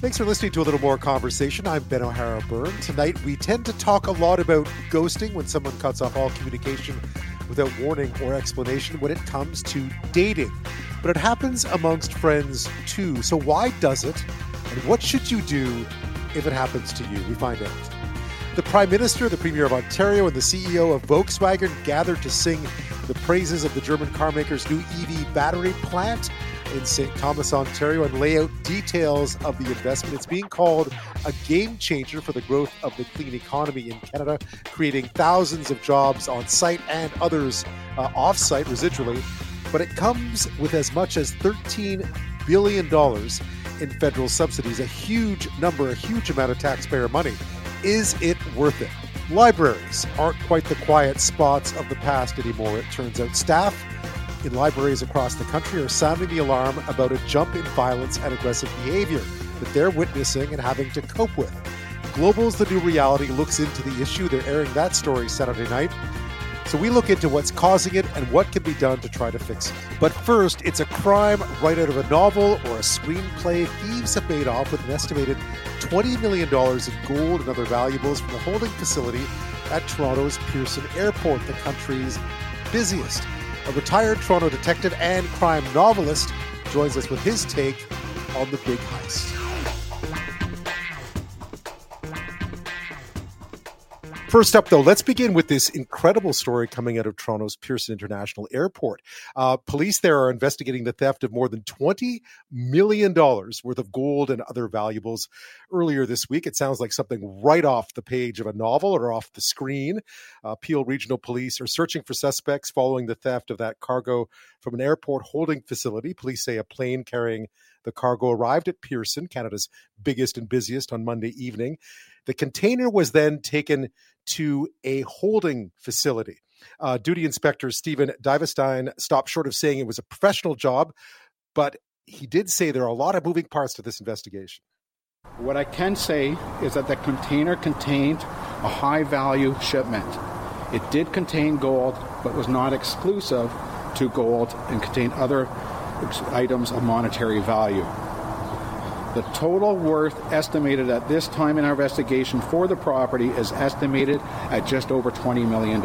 Thanks for listening to a little more conversation. I'm Ben O'Hara Byrne. Tonight, we tend to talk a lot about ghosting when someone cuts off all communication without warning or explanation when it comes to dating. But it happens amongst friends too. So, why does it? And what should you do if it happens to you? We find out. The Prime Minister, the Premier of Ontario, and the CEO of Volkswagen gathered to sing the praises of the German carmaker's new EV battery plant in St. Thomas, Ontario, and lay out details of the investment. It's being called a game changer for the growth of the clean economy in Canada, creating thousands of jobs on site and others uh, off site residually. But it comes with as much as $13 billion in federal subsidies, a huge number, a huge amount of taxpayer money. Is it worth it? Libraries aren't quite the quiet spots of the past anymore, it turns out. Staff in libraries across the country are sounding the alarm about a jump in violence and aggressive behavior that they're witnessing and having to cope with. Global's The New Reality looks into the issue. They're airing that story Saturday night. So we look into what's causing it and what can be done to try to fix it. But first, it's a crime right out of a novel or a screenplay. Thieves have made off with an estimated $20 million in gold and other valuables from the holding facility at Toronto's Pearson Airport, the country's busiest. A retired Toronto detective and crime novelist joins us with his take on the big heist. First up, though, let's begin with this incredible story coming out of Toronto's Pearson International Airport. Uh, police there are investigating the theft of more than $20 million worth of gold and other valuables earlier this week. It sounds like something right off the page of a novel or off the screen. Uh, Peel Regional Police are searching for suspects following the theft of that cargo from an airport holding facility. Police say a plane carrying the cargo arrived at Pearson, Canada's biggest and busiest, on Monday evening. The container was then taken to a holding facility. Uh, duty inspector Stephen Duivesteyn stopped short of saying it was a professional job, but he did say there are a lot of moving parts to this investigation. What I can say is that the container contained a high value shipment. It did contain gold, but was not exclusive to gold and contained other items of monetary value. The total worth estimated at this time in our investigation for the property is estimated at just over $20 million.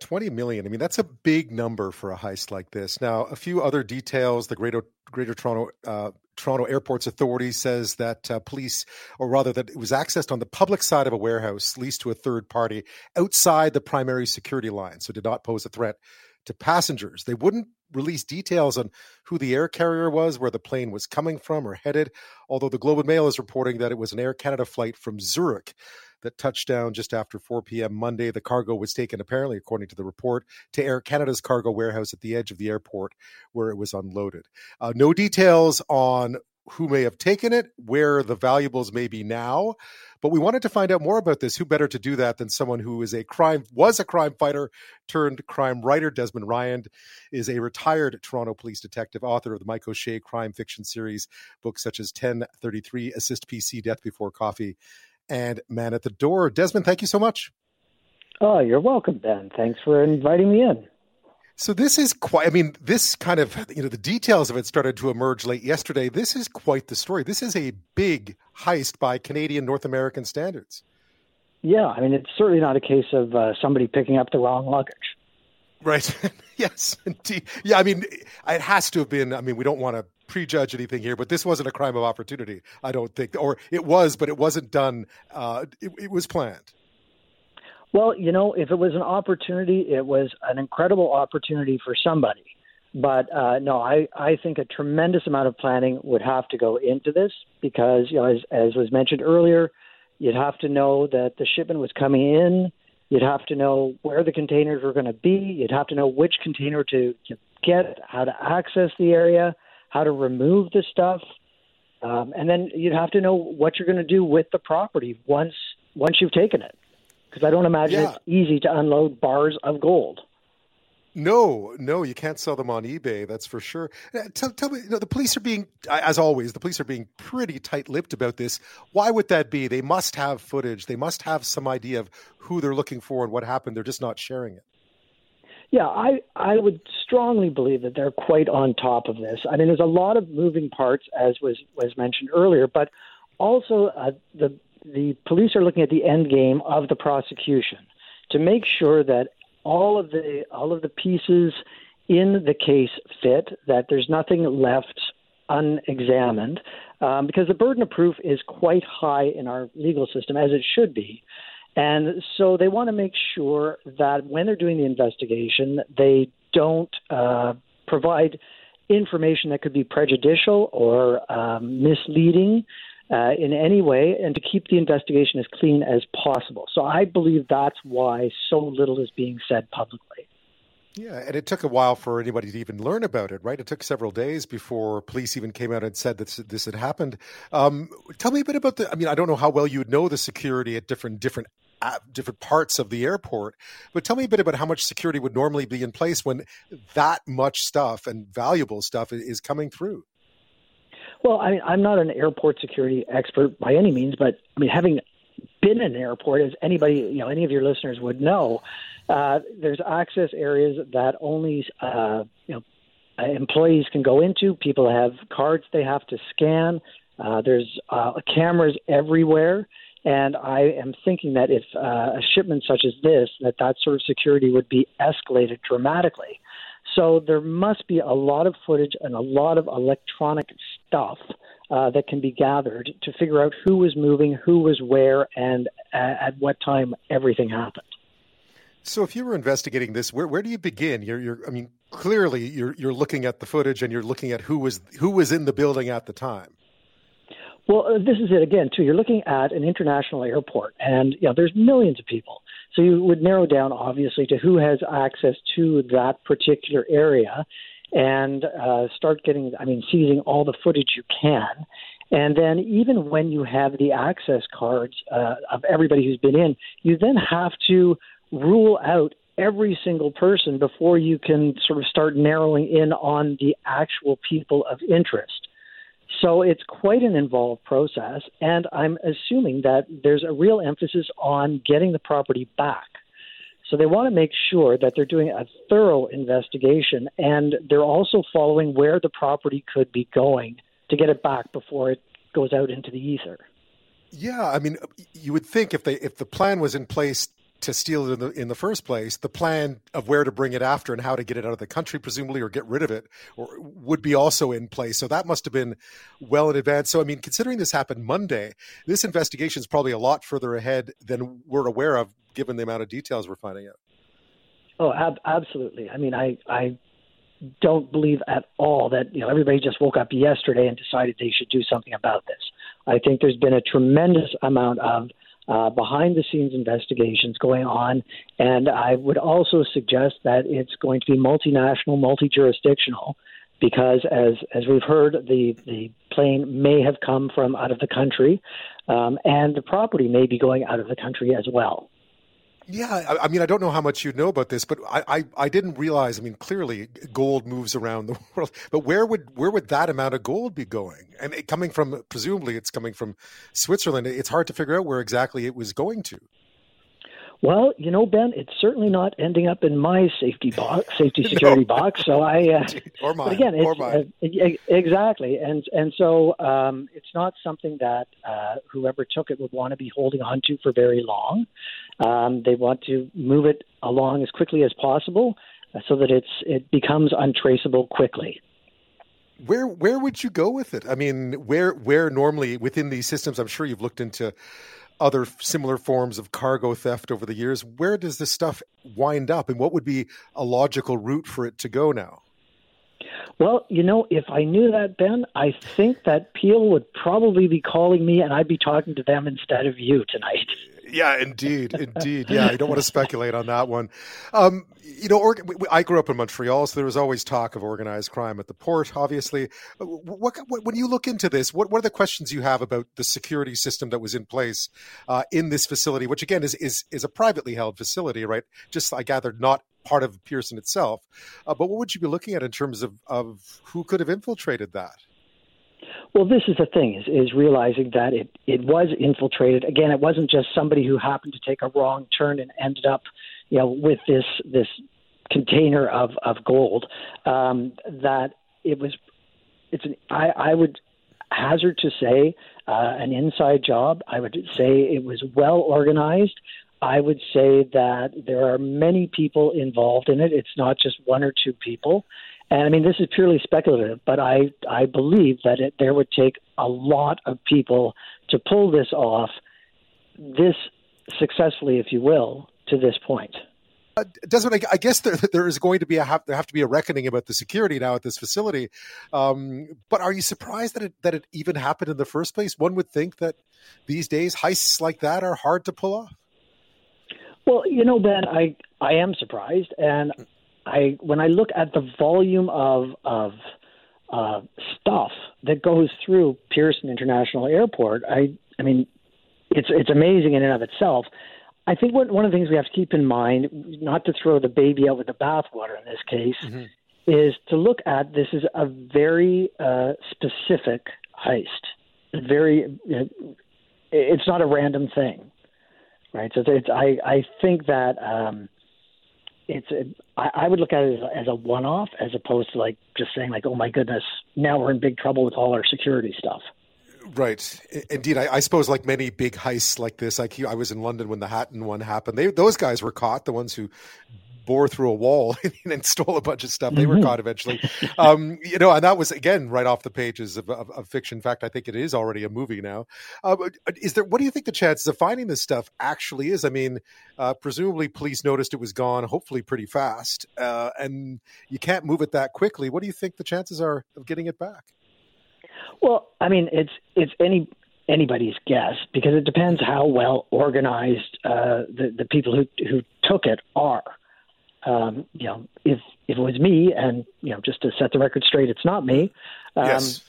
20 million. I mean, that's a big number for a heist like this. Now, a few other details. The Greater, Greater Toronto uh, Toronto Airports Authority says that uh, police, or rather that it was accessed on the public side of a warehouse leased to a third party outside the primary security line, so did not pose a threat to passengers. They wouldn't release details on who the air carrier was, where the plane was coming from or headed, although the Globe and Mail is reporting that it was an Air Canada flight from Zurich that touched down just after 4 p.m. Monday. The cargo was taken, apparently, according to the report, to Air Canada's cargo warehouse at the edge of the airport where it was unloaded. Uh, no details on who may have taken it, where the valuables may be now. But we wanted to find out more about this. Who better to do that than someone who is a crime was a crime fighter turned crime writer? Desmond Ryan is a retired Toronto police detective, author of the Mike O'Shea crime fiction series, books such as 1033, Assist PC, Death Before Coffee, and Man at the Door. Desmond, thank you so much. Oh, you're welcome, Ben. Thanks for inviting me in. So this is quite. I mean, this kind of you know the details of it started to emerge late yesterday. This is quite the story. This is a big heist by Canadian North American standards. Yeah, I mean, it's certainly not a case of uh, somebody picking up the wrong luggage. Right. yes, indeed. Yeah, I mean, it has to have been. I mean, we don't want to prejudge anything here, but this wasn't a crime of opportunity. I don't think, or it was, but it wasn't done. Uh, it, it was planned. Well, you know, if it was an opportunity, it was an incredible opportunity for somebody. But uh, no, I, I think a tremendous amount of planning would have to go into this because, you know, as, as was mentioned earlier, you'd have to know that the shipment was coming in. You'd have to know where the containers were going to be. You'd have to know which container to, get, how to access the area, how to remove the stuff, um, and then you'd have to know what you're going to do with the property once once you've taken it because I don't imagine yeah. it's easy to unload bars of gold. No, no, you can't sell them on eBay. That's for sure. Uh, tell, tell me, you know, the police are being, as always, the police are being pretty tight-lipped about this. Why would that be? They must have footage. They must have some idea of who they're looking for and what happened. They're just not sharing it. Yeah, I, I would strongly believe that they're quite on top of this. I mean, there's a lot of moving parts, as was, was mentioned earlier, but also uh, the, the police are looking at the end game of the prosecution to make sure that all of the all of the pieces in the case fit, that there's nothing left unexamined, um, because the burden of proof is quite high in our legal system, as it should be. And so they want to make sure that when they're doing the investigation, they don't uh, provide information that could be prejudicial or um, misleading uh, in any way, and to keep the investigation as clean as possible. So I believe that's why so little is being said publicly. Yeah, and it took a while for anybody to even learn about it, right? It took several days before police even came out and said that this, had happened. Um, tell me a bit about the. I mean, I don't know how well you know the security at different different uh, different parts of the airport, but tell me a bit about how much security would normally be in place when that much stuff and valuable stuff is coming through. Well, I, I'm not an airport security expert by any means, but I mean, having been in an airport, as anybody, you know, any of your listeners would know, uh, there's access areas that only uh, you know uh, employees can go into. People have cards they have to scan. Uh, there's uh, cameras everywhere, and I am thinking that if uh, a shipment such as this, that that sort of security would be escalated dramatically. So there must be a lot of footage and a lot of electronic stuff uh, that can be gathered to figure out who was moving, who was where, and uh, at what time everything happened. So, if you were investigating this, where where do you begin? You're, you're, I mean, clearly you're you're looking at the footage and you're looking at who was who was in the building at the time. Well, uh, this is it again too. You're looking at an international airport, and you know there's millions of people. So you would narrow down obviously to who has access to that particular area, and uh, start getting, I mean, seizing all the footage you can. And then, even when you have the access cards uh, of everybody who's been in, you then have to rule out every single person before you can sort of start narrowing in on the actual people of interest. So it's quite an involved process, and I'm assuming that there's a real emphasis on getting the property back. So they want to make sure that they're doing a thorough investigation, and they're also following where the property could be going to get it back before it goes out into the ether. Yeah, I mean, you would think if they if the plan was in place to steal it in the in the first place, the plan of where to bring it after and how to get it out of the country, presumably, or get rid of it, or would be also in place. So that must have been well in advance. So I mean, considering this happened Monday, this investigation is probably a lot further ahead than we're aware of, given the amount of details we're finding out. Oh, ab- absolutely. I mean, I I don't believe at all that you know everybody just woke up yesterday and decided they should do something about this. I think there's been a tremendous amount of uh, behind the scenes investigations going on. And I would also suggest that it's going to be multinational, multi jurisdictional, because as, as we've heard, the, the plane may have come from out of the country, um, and the property may be going out of the country as well. Yeah, I, I, mean, I don't know how much you know about this, but I, I, I, didn't realize. I mean, clearly gold moves around the world, but where would where would that amount of gold be going? And it, coming from presumably it's coming from Switzerland. It's hard to figure out where exactly it was going to. Well, you know, Ben, it's certainly not ending up in my safety box, safety security no. box. So I, uh, or mine, again, it's, uh, exactly, and and so um, it's not something that uh, whoever took it would want to be holding on to for very long. Um, they want to move it along as quickly as possible, uh, so that it's it becomes untraceable quickly where where would you go with it? I mean, where where normally within these systems, I'm sure you've looked into other similar forms of cargo theft over the years. Where does this stuff wind up, and what would be a logical route for it to go now? Well, you know, if I knew that, Ben, I think that Peel would probably be calling me and I'd be talking to them instead of you tonight. Yeah, indeed, indeed. Yeah, I don't want to speculate on that one. Um, you know, or, I grew up in Montreal, so there was always talk of organized crime at the port. Obviously, what, what, when you look into this, what, what are the questions you have about the security system that was in place uh, in this facility, which again is is is a privately held facility, right? Just I gathered, not part of Pearson itself. Uh, but what would you be looking at in terms of of who could have infiltrated that? Well, this is the thing: is, is realizing that it it was infiltrated. Again, it wasn't just somebody who happened to take a wrong turn and ended up, you know, with this this container of of gold. Um, that it was. It's an. I, I would hazard to say uh, an inside job. I would say it was well organized. I would say that there are many people involved in it. It's not just one or two people. And I mean, this is purely speculative, but I, I believe that it, there would take a lot of people to pull this off, this successfully, if you will, to this point. Uh, Desmond, I guess there, there is going to be a have, there have to be a reckoning about the security now at this facility. Um, but are you surprised that it that it even happened in the first place? One would think that these days heists like that are hard to pull off. Well, you know, Ben, I I am surprised, and I when I look at the volume of of uh, stuff that goes through Pearson International Airport, I I mean, it's it's amazing in and of itself. I think what, one of the things we have to keep in mind, not to throw the baby out with the bathwater in this case, mm-hmm. is to look at this is a very uh, specific heist. Very, it's not a random thing right? So it's, I I think that um, it's a, I, I would look at it as, as a one-off as opposed to like just saying like, oh my goodness, now we're in big trouble with all our security stuff. Right. Indeed, I, I, suppose like many big heists like this, like I was in London when the Hatton one happened. They those guys were caught. The ones who bore through a wall and stole a bunch of stuff. They were mm-hmm. caught eventually. Um, you know, and that was again right off the pages of, of, of fiction. In fact, I think it is already a movie now. Uh, is there? What do you think the chances of finding this stuff actually is? I mean, uh, presumably police noticed it was gone, hopefully pretty fast, uh, and you can't move it that quickly. What do you think the chances are of getting it back? Well, I mean, it's it's any anybody's guess because it depends how well organized uh, the the people who who took it are um, you know, if if it was me, and you know, just to set the record straight, it's not me. Um, yes.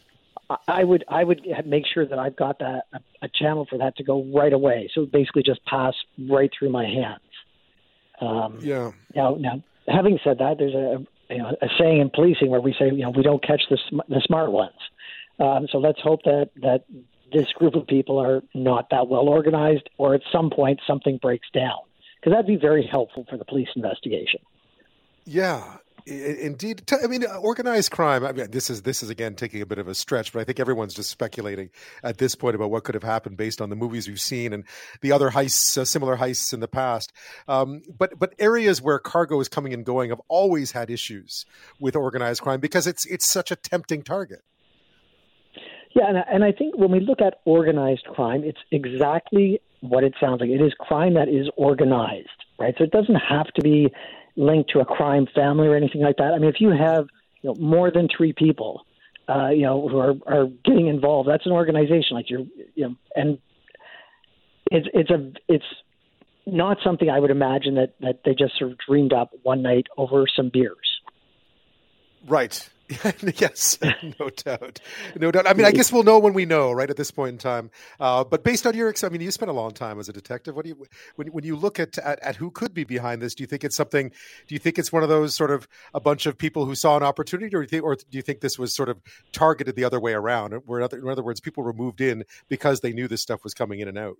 I would I would make sure that I've got that a, a, channel for that to go right away. So basically, just pass right through my hands. Um, yeah. Now, now, having said that, there's a you know a saying in policing where we say you know we don't catch the the smart ones. Um, so let's hope that that this group of people are not that well organized, or at some point something breaks down because that'd be very helpful for the police investigation. Yeah, Indeed, I mean, organized crime. I mean, this is this is again taking a bit of a stretch, but I think everyone's just speculating at this point about what could have happened based on the movies we've seen and the other heists, uh, similar heists in the past. Um, but but areas where cargo is coming and going have always had issues with organized crime because it's it's such a tempting target. Yeah, and, and I think when we look at organized crime, it's exactly what it sounds like. It is crime that is organized, right? So it doesn't have to be linked to a crime family or anything like that. I mean, if you have you know, more than three people, uh, you know, who are, are getting involved, that's an organization. Like you're, you know, and it's it's a it's not something I would imagine that that they just sort of dreamed up one night over some beers. Right. yes, no doubt, no doubt. I mean, I guess we'll know when we know, right? At this point in time. Uh, but based on your, I mean, you spent a long time as a detective. What do you, when when you look at, at, at who could be behind this? Do you think it's something? Do you think it's one of those sort of a bunch of people who saw an opportunity, or do you think, or do you think this was sort of targeted the other way around? Where, in other, in other words, people were moved in because they knew this stuff was coming in and out.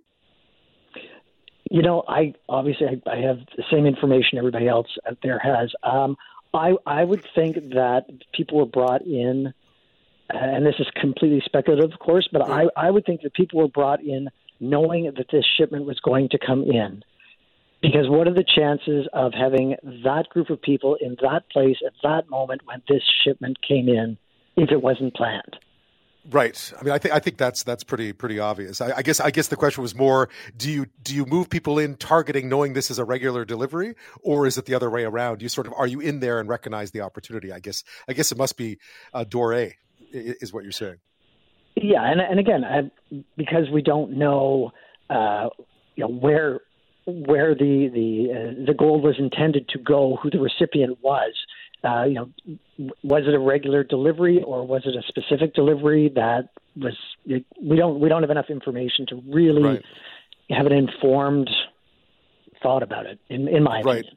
You know, I obviously I, I have the same information everybody else out there has. Um, I I would think that people were brought in, and this is completely speculative, of course, but I I would think that people were brought in knowing that this shipment was going to come in. Because what are the chances of having that group of people in that place at that moment when this shipment came in if it wasn't planned? Right. I mean, I think I think that's that's pretty pretty obvious. I, I, guess I guess the question was more: Do you do you move people in targeting, knowing this is a regular delivery, or is it the other way around? You sort of are you in there and recognize the opportunity? I guess I guess it must be uh, door A, is what you're saying. Yeah, and and again, I, because we don't know, uh, you know where where the the uh, the gold was intended to go, who the recipient was uh, you know, was it a regular delivery or was it a specific delivery that was? We don't we don't have enough information to really right. have an informed thought about it. In in my right. opinion.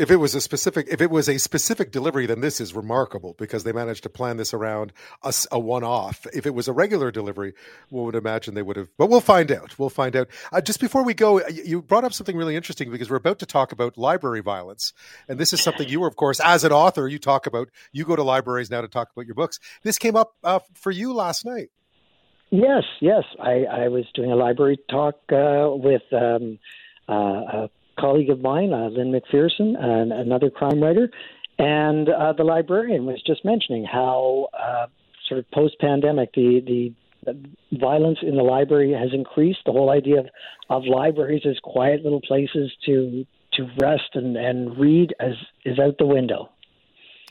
If it was a specific if it was a specific delivery then this is remarkable because they managed to plan this around a, a one-off. If it was a regular delivery one would imagine they would have but we'll find out. We'll find out. Uh, just before we go you brought up something really interesting because we're about to talk about library violence. And this is something you were of course as an author you talk about. You go to libraries now to talk about your books. This came up uh, for you last night. Yes yes. I, I was doing a library talk uh, with um, uh, colleague of mine, uh, Lynn McPherson, and another crime writer, and uh, the librarian was just mentioning how uh, sort of post-pandemic the the violence in the library has increased. The whole idea of, of libraries as quiet little places to to rest and, and read as is out the window.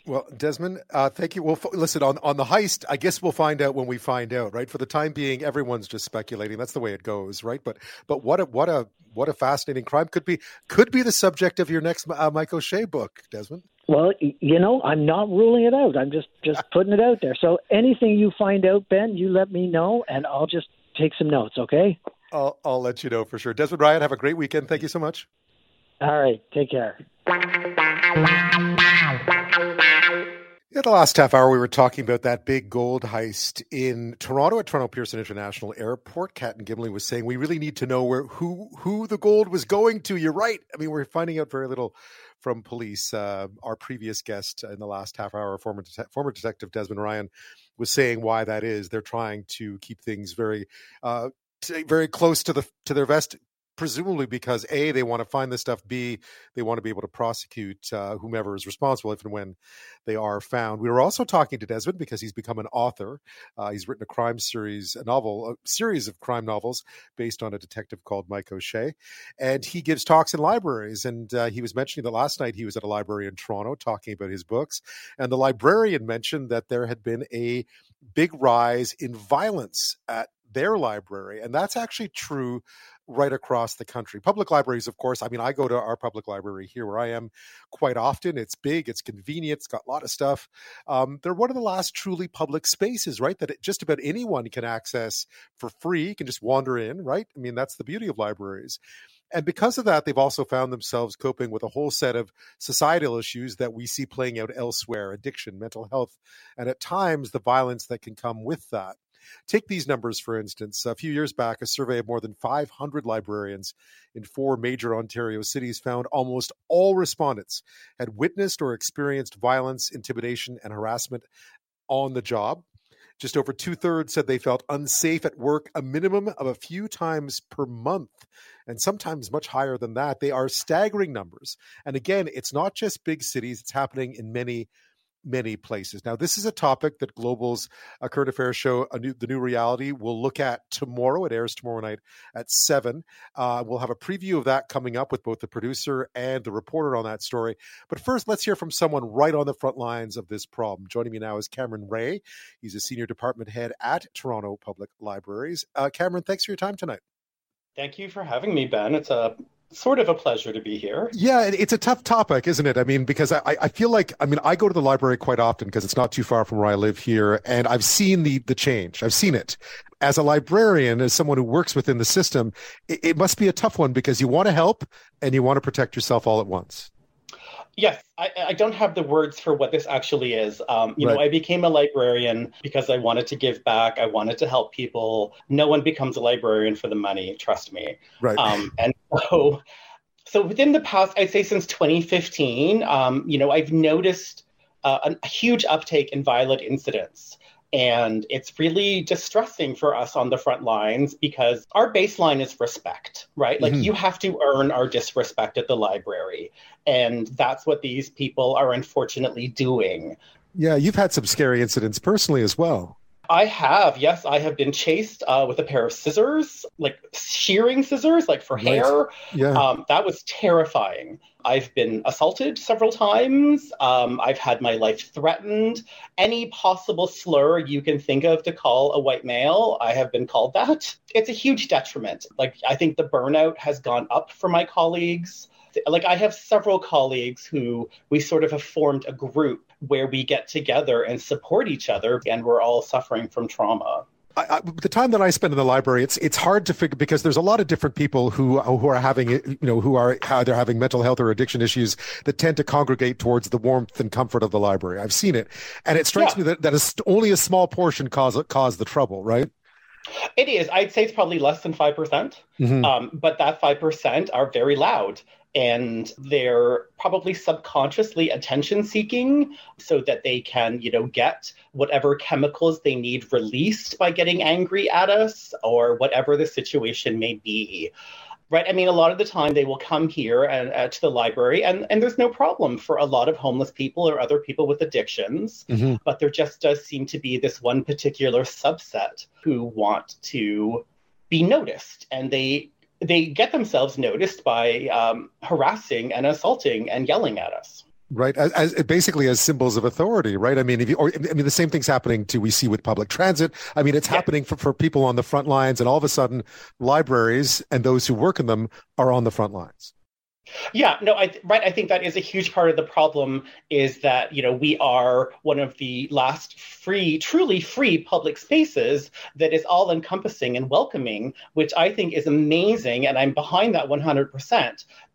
Well, Desmond, uh, thank you. Well, f- listen on on the heist. I guess we'll find out when we find out, right? For the time being, everyone's just speculating. That's the way it goes, right? But but what a what a what a fascinating crime could be could be the subject of your next uh, Mike O'Shea book, Desmond. Well, you know, I'm not ruling it out. I'm just just putting it out there. So anything you find out, Ben, you let me know, and I'll just take some notes. Okay? I'll I'll let you know for sure. Desmond Ryan, have a great weekend. Thank you so much. All right, take care. In the last half hour, we were talking about that big gold heist in Toronto at Toronto Pearson International Airport. Kat and Gimli was saying we really need to know where who who the gold was going to. You're right. I mean, we're finding out very little from police. Uh, our previous guest in the last half hour, former former detective Desmond Ryan, was saying why that is. They're trying to keep things very. Uh, very close to the to their vest presumably because a they want to find this stuff b they want to be able to prosecute uh, whomever is responsible if and when they are found. We were also talking to desmond because he's become an author. Uh, he's written a crime series a novel a series of crime novels based on a detective called mike o'shea. And he gives talks in libraries. And uh, he was mentioning that last night he was at a library in toronto talking about his books. And the librarian mentioned that there had been a big rise in violence at their library. And that's actually true right across the country. Public libraries, of course, I mean, I go to our public library here where I am quite often. It's big, it's convenient, it's got a lot of stuff. Um, they're one of the last truly public spaces, right? That just about anyone can access for free. Can just wander in, right? I mean, that's the beauty of libraries. And because of that, they've also found themselves coping with a whole set of societal issues that we see playing out elsewhere addiction, mental health, and at times the violence that can come with that. Take these numbers, for instance. A few years back, a survey of more than 500 librarians in four major Ontario cities found almost all respondents had witnessed or experienced violence, intimidation, and harassment on the job. Just over two thirds said they felt unsafe at work a minimum of a few times per month, and sometimes much higher than that. They are staggering numbers. And again, it's not just big cities, it's happening in many many places. Now, this is a topic that Global's uh, current affairs show, new, The New Reality, will look at tomorrow. It airs tomorrow night at 7. Uh, we'll have a preview of that coming up with both the producer and the reporter on that story. But first, let's hear from someone right on the front lines of this problem. Joining me now is Cameron Ray. He's a senior department head at Toronto Public Libraries. Uh, Cameron, thanks for your time tonight. Thank you for having me, Ben. It's a sort of a pleasure to be here. Yeah, it's a tough topic, isn't it? I mean, because I, I feel like I mean I go to the library quite often because it's not too far from where I live here, and I've seen the the change. I've seen it. As a librarian, as someone who works within the system, it, it must be a tough one because you want to help and you want to protect yourself all at once. Yes, I, I, don't have the words for what this actually is. Um, you right. know, I became a librarian because I wanted to give back. I wanted to help people. No one becomes a librarian for the money. Trust me. Right. Um, and so, so within the past, I'd say since 2015, um, you know, I've noticed uh, a huge uptake in violent incidents. And it's really distressing for us on the front lines because our baseline is respect, right? Like mm-hmm. you have to earn our disrespect at the library. And that's what these people are unfortunately doing. Yeah, you've had some scary incidents personally as well. I have, yes, I have been chased uh, with a pair of scissors, like shearing scissors, like for hair. Yeah. Um, that was terrifying. I've been assaulted several times. Um, I've had my life threatened. Any possible slur you can think of to call a white male, I have been called that. It's a huge detriment. Like, I think the burnout has gone up for my colleagues. Like, I have several colleagues who we sort of have formed a group where we get together and support each other, and we're all suffering from trauma. I, I, the time that I spend in the library, it's it's hard to figure because there's a lot of different people who who are having you know who are they're having mental health or addiction issues that tend to congregate towards the warmth and comfort of the library. I've seen it, and it strikes yeah. me that that is only a small portion cause cause the trouble, right? It is. I'd say it's probably less than 5%. percent mm-hmm. um, but that 5% are very loud and they're probably subconsciously attention seeking so that they can you know get whatever chemicals they need released by getting angry at us or whatever the situation may be right i mean a lot of the time they will come here and uh, to the library and and there's no problem for a lot of homeless people or other people with addictions mm-hmm. but there just does seem to be this one particular subset who want to be noticed and they they get themselves noticed by um, harassing and assaulting and yelling at us right as, as, basically as symbols of authority right i mean if you or i mean the same thing's happening to we see with public transit i mean it's yeah. happening for, for people on the front lines and all of a sudden libraries and those who work in them are on the front lines yeah, no, I right. I think that is a huge part of the problem. Is that you know we are one of the last free, truly free public spaces that is all encompassing and welcoming, which I think is amazing, and I'm behind that 100.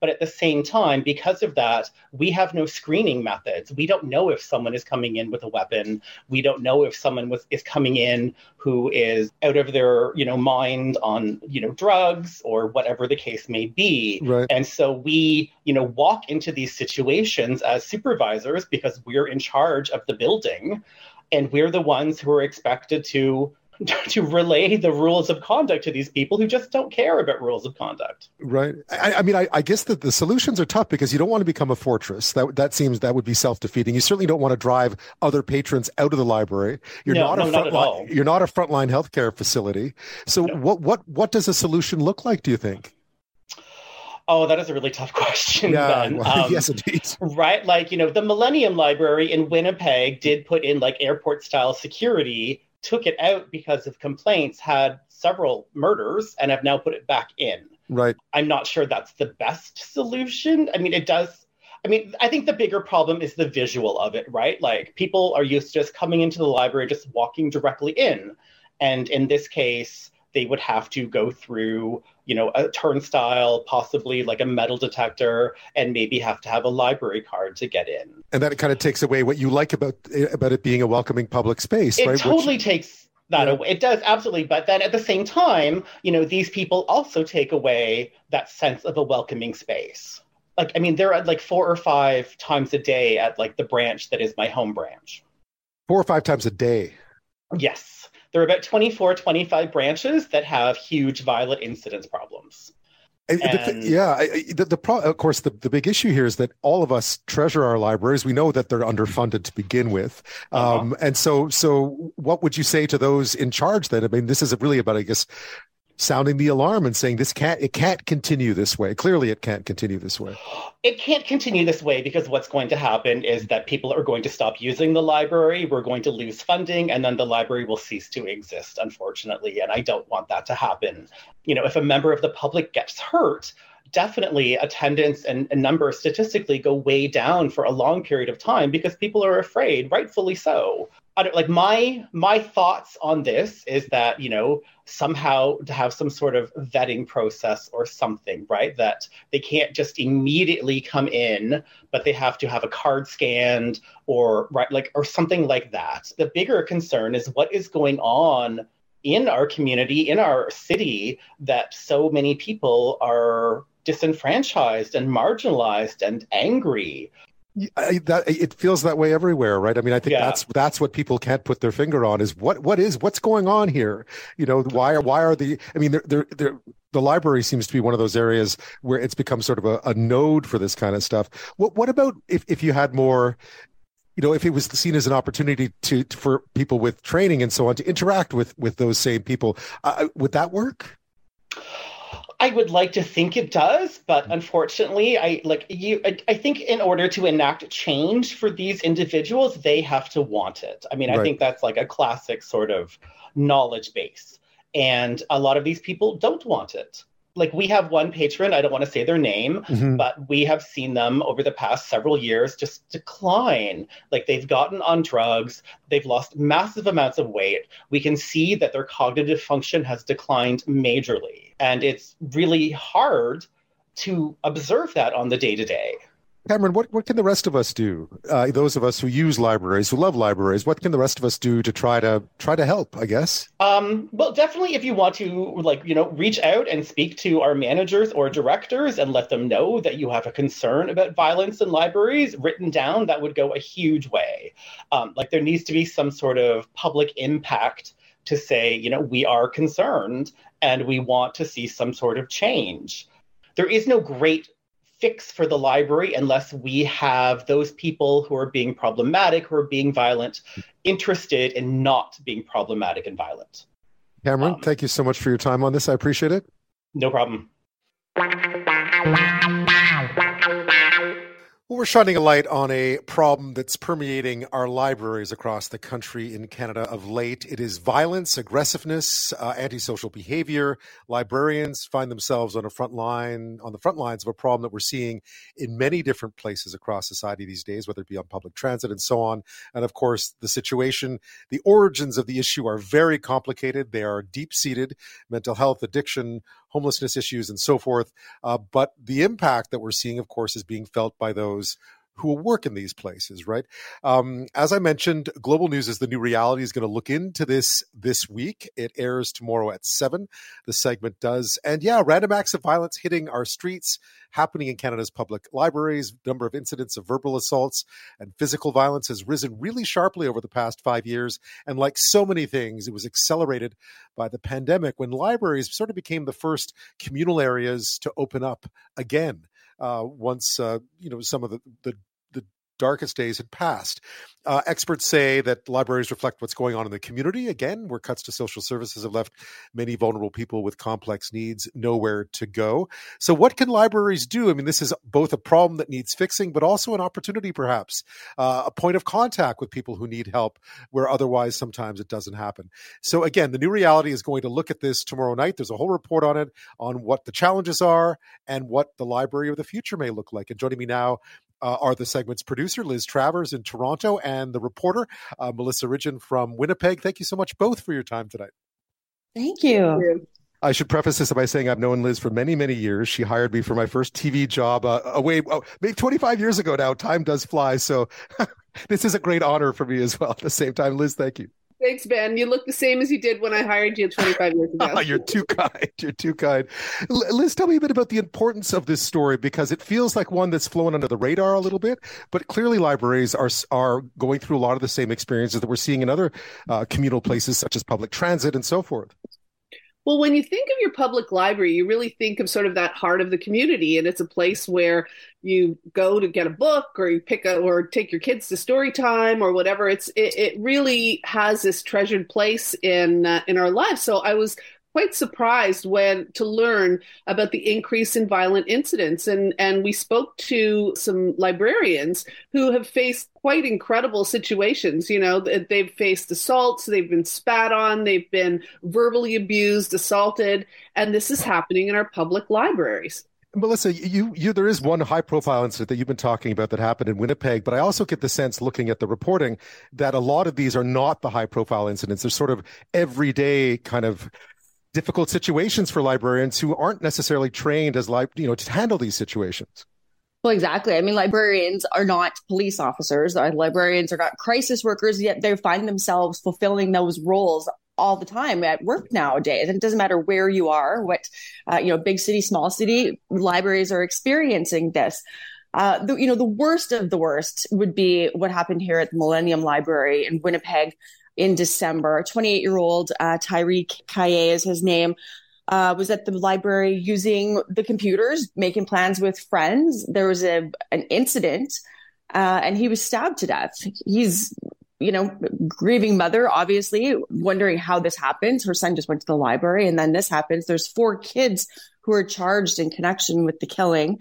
But at the same time, because of that, we have no screening methods. We don't know if someone is coming in with a weapon. We don't know if someone was is coming in who is out of their you know mind on you know drugs or whatever the case may be. Right. And so we you know, walk into these situations as supervisors because we're in charge of the building and we're the ones who are expected to to relay the rules of conduct to these people who just don't care about rules of conduct. Right. I, I mean, I, I, guess that the solutions are tough because you don't want to become a fortress. That that seems that would be self defeating. You certainly don't want to drive other patrons out of the library. You're no, not no, a front line, You're not a frontline healthcare facility. So no. what what what does a solution look like? Do you think? Oh, that is a really tough question, yeah. Well, um, yes, indeed. Right? Like, you know, the Millennium Library in Winnipeg did put in like airport style security, took it out because of complaints, had several murders, and have now put it back in. Right. I'm not sure that's the best solution. I mean, it does. I mean, I think the bigger problem is the visual of it, right? Like, people are used to just coming into the library, just walking directly in. And in this case, they would have to go through you know a turnstile possibly like a metal detector and maybe have to have a library card to get in. And that kind of takes away what you like about about it being a welcoming public space it right? totally Which, takes that yeah. away. It does absolutely. But then at the same time you know these people also take away that sense of a welcoming space. Like i mean they're at like four or five times a day at like the branch that is my home branch. Four or five times a day? Yes there are about 24, 25 branches that have huge violent incidence problems. And, the, yeah, the, the pro, of course the, the big issue here is that all of us treasure our libraries. We know that they're underfunded to begin with, uh-huh. um, and so so what would you say to those in charge? Then I mean, this is really about I guess sounding the alarm and saying this can't it can't continue this way. Clearly it can't continue this way. It can't continue this way because what's going to happen is that people are going to stop using the library. We're going to lose funding and then the library will cease to exist unfortunately. And i don't want that to happen. You know if a member of the public gets hurt definitely attendance and, and numbers statistically go way down for a long period of time because people are afraid rightfully so. I don't, like my my thoughts on this is that you know somehow to have some sort of vetting process or something right? That they can't just immediately come in but they have to have a card scanned or right like or something like that. The bigger concern is what is going on in our community in our city that so many people are disenfranchised and marginalized and angry I, that, it feels that way everywhere, right? I mean, I think yeah. that's that's what people can't put their finger on is what what is what's going on here. You know, why are why are the? I mean, they're, they're, they're, the library seems to be one of those areas where it's become sort of a, a node for this kind of stuff. What what about if if you had more? You know, if it was seen as an opportunity to, to for people with training and so on to interact with with those same people, uh, would that work? I would like to think it does, but mm-hmm. unfortunately, I like you. I, I, think in order to enact change for these individuals, they have to want it. I mean, right. I think that's like a classic sort of knowledge base, and a lot of these people don't want it. Like we have one patron i don't want to say their name mm-hmm. but we have seen them over the past several years just decline. Like they've gotten on drugs they've lost massive amounts of weight. We can see that their cognitive function has declined majorly and it's really hard to observe that on the day to day Cameron, what, what can the rest of us do? Uh, those of us who use libraries, who love libraries, what can the rest of us do to try to try to help? I guess. Um, well, definitely, if you want to, like you know, reach out and speak to our managers or directors and let them know that you have a concern about violence in libraries written down, that would go a huge way. Um, like there needs to be some sort of public impact to say, you know, we are concerned and we want to see some sort of change. There is no great fix for the library unless we have those people who are being problematic, who are being violent, interested in not being problematic and violent. Cameron, um, thank you so much for your time on this. I appreciate it. No problem. We're shining a light on a problem that's permeating our libraries across the country in Canada of late. It is violence, aggressiveness, uh, antisocial behavior. Librarians find themselves on a front line, on the front lines of a problem that we're seeing in many different places across society these days, whether it be on public transit and so on. And of course, the situation, the origins of the issue are very complicated. They are deep seated mental health, addiction, homelessness issues and so forth. Uh, but the impact that we're seeing, of course, is being felt by those who will work in these places, right? Um, as I mentioned, Global News is the new reality is going to look into this this week. It airs tomorrow at seven. The segment does, and yeah, random acts of violence hitting our streets, happening in Canada's public libraries. Number of incidents of verbal assaults and physical violence has risen really sharply over the past five years. And like so many things, it was accelerated by the pandemic when libraries sort of became the first communal areas to open up again once uh, you know some of the, the darkest days had passed. Uh, experts say that libraries reflect what's going on in the community. Again, where cuts to social services have left many vulnerable people with complex needs nowhere to go. So, what can libraries do? I mean, this is both a problem that needs fixing, but also an opportunity, perhaps, uh, a point of contact with people who need help where otherwise sometimes it doesn't happen. So, again, the new reality is going to look at this tomorrow night. There's a whole report on it on what the challenges are and what the library of the future may look like. And joining me now uh, are the segment's producer, Lis Travers in Toronto, and the reporter, uh, Melissa Ridgen from Winnipeg. Thank you so much both for your time tonight. Thank you. I should preface this by saying I've known Lis for many, many years. She hired me for my first TV job uh, away, oh, maybe 25 years ago now. Time does fly. So this is a great honor for me as well at the same time. Lis, thank you. Thanks, Ben. You look the same as you did when I hired you 25 years ago. You're too kind. You're too kind. Lis, tell me a bit about the importance of this story because it feels like one that's flown under the radar a little bit, but clearly libraries are are going through a lot of the same experiences that we're seeing in other uh, communal places such as public transit and so forth. Well, when you think of your public library, you really think of sort of that heart of the community, and it's a place where you go to get a book, or you pick a, or take your kids to story time, or whatever. It's it, it really has this treasured place in uh, in our lives. So I was quite surprised when to learn about the increase in violent incidents. And and we spoke to some librarians who have faced quite incredible situations. You know they've faced assaults they've been spat on they've been verbally abused assaulted and this is happening in our public libraries. Melissa, you, you, there is one high profile incident that you've been talking about that happened in Winnipeg, but I also get the sense looking at the reporting that a lot of these are not the high profile incidents. They're sort of everyday kind of difficult situations for librarians who aren't necessarily trained as like you know to handle these situations well exactly i mean librarians are not police officers librarians are not crisis workers yet they find themselves fulfilling those roles all the time at work nowadays. And it doesn't matter where you are, what, uh, you know, big city, small city, libraries are experiencing this. Uh, the, you know, the worst of the worst would be what happened here at the Millennium Library in Winnipeg in December. 28 year old uh, Tyree Kaye is his name. Uh, was at the library using the computers, making plans with friends. There was a an incident, uh, and he was stabbed to death. He's, you know, grieving mother, obviously, wondering how this happens. Her son just went to the library, and then this happens. There's four kids who are charged in connection with the killing.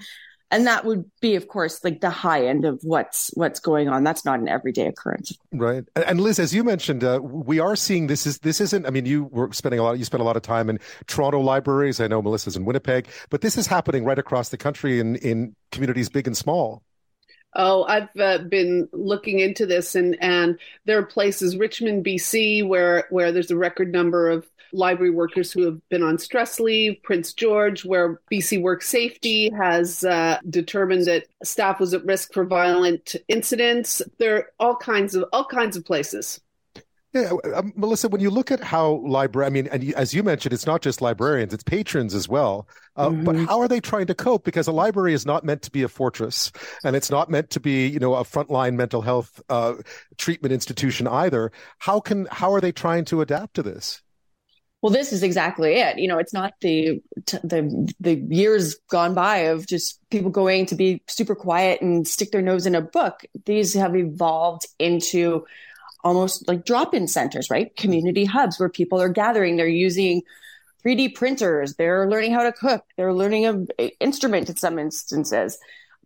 And that would be of course like the high end of what's what's going on. That's not an everyday occurrence. Right. And lis as you mentioned uh, we are seeing this is this isn't i mean you were spending a lot you spent a lot of time in toronto libraries. I know melissa's in winnipeg but this is happening right across the country in in communities big and small. Oh, I've uh, been looking into this, and and there are places, Richmond, BC, where where there's a record number of library workers who have been on stress leave. Prince George, where BC Work Safety has uh, determined that staff was at risk for violent incidents. There are all kinds of all kinds of places. Yeah, uh, Melissa, when you look at how library, I mean, and as you mentioned, it's not just librarians; it's patrons as well. Uh, mm-hmm. But how are they trying to cope? Because a library is not meant to be a fortress, and it's not meant to be, you know, a frontline mental health uh, treatment institution either. How can how are they trying to adapt to this? Well, this is exactly it. You know, it's not the the the years gone by of just people going to be super quiet and stick their nose in a book. These have evolved into almost like drop-in centers, right? Community hubs where people are gathering. They're using 3D printers. They're learning how to cook. They're learning an instrument in some instances.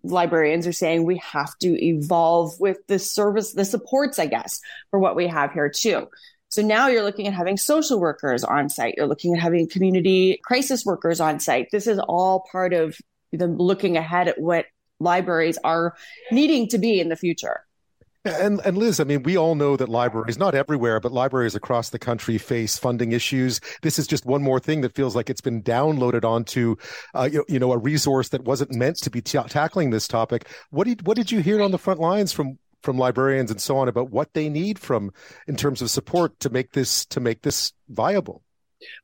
Librarians are saying we have to evolve with the service, the supports, I guess, for what we have here too. So now you're looking at having social workers on site. You're looking at having community crisis workers on site. This is all part of the looking ahead at what libraries are needing to be in the future. And, and Lis, I mean, we all know that libraries, not everywhere, but libraries across the country face funding issues. This is just one more thing that feels like it's been downloaded onto, uh, you, you, know, a resource that wasn't meant to be t- tackling this topic. What did what did you hear on the front lines from from librarians and so on about what they need from in terms of support to make this to make this viable?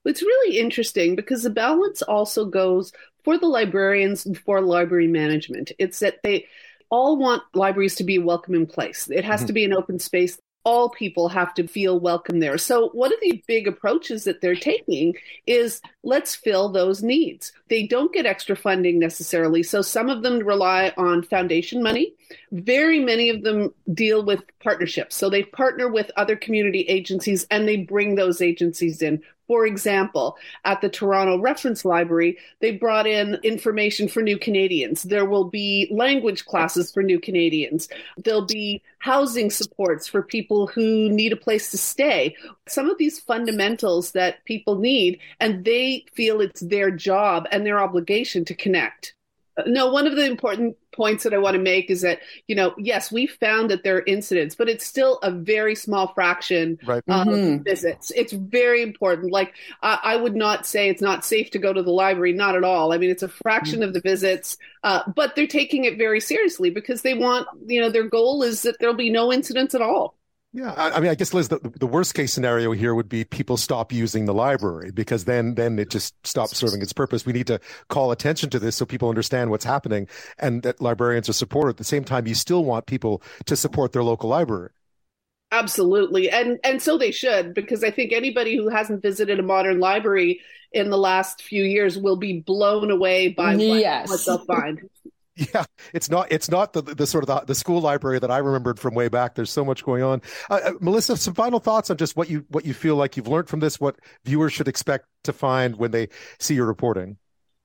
It's really interesting because the balance also goes for the librarians and for library management. It's that they all want libraries to be a welcoming place. It has mm-hmm. to be an open space. All people have to feel welcome there. So, one of the big approaches that they're taking is let's fill those needs. They don't get extra funding necessarily. So, some of them rely on foundation money. Very many of them deal with partnerships. So, they partner with other community agencies and they bring those agencies in for example, at the Toronto Reference Library, they brought in information for new Canadians. There will be language classes for new Canadians. There'll be housing supports for people who need a place to stay. Some of these fundamentals that people need, and they feel it's their job and their obligation to connect. Uh, no, one of the important points that I want to make is that, you know, yes, we found that there are incidents, but it's still a very small fraction right. of mm-hmm. visits. It's very important. Like, I, I, would not say it's not safe to go to the library, not at all. I mean, it's a fraction mm-hmm. of the visits, uh, but they're taking it very seriously because they want, you know, their goal is that there'll be no incidents at all. Yeah, I, I, mean, I guess Lis, the, the worst case scenario here would be people stop using the library because then then it just stops serving its purpose. We need to call attention to this so people understand what's happening and that librarians are supported. At the same time, you still want people to support their local library. Absolutely, and and so they should because I think anybody who hasn't visited a modern library in the last few years will be blown away by yes. what, what they'll find. Yeah, it's not it's not the the sort of the, the, school library that I remembered from way back. There's so much going on. Uh, uh, Melissa, some final thoughts on just what you what you feel like you've learned from this, what viewers should expect to find when they see your reporting.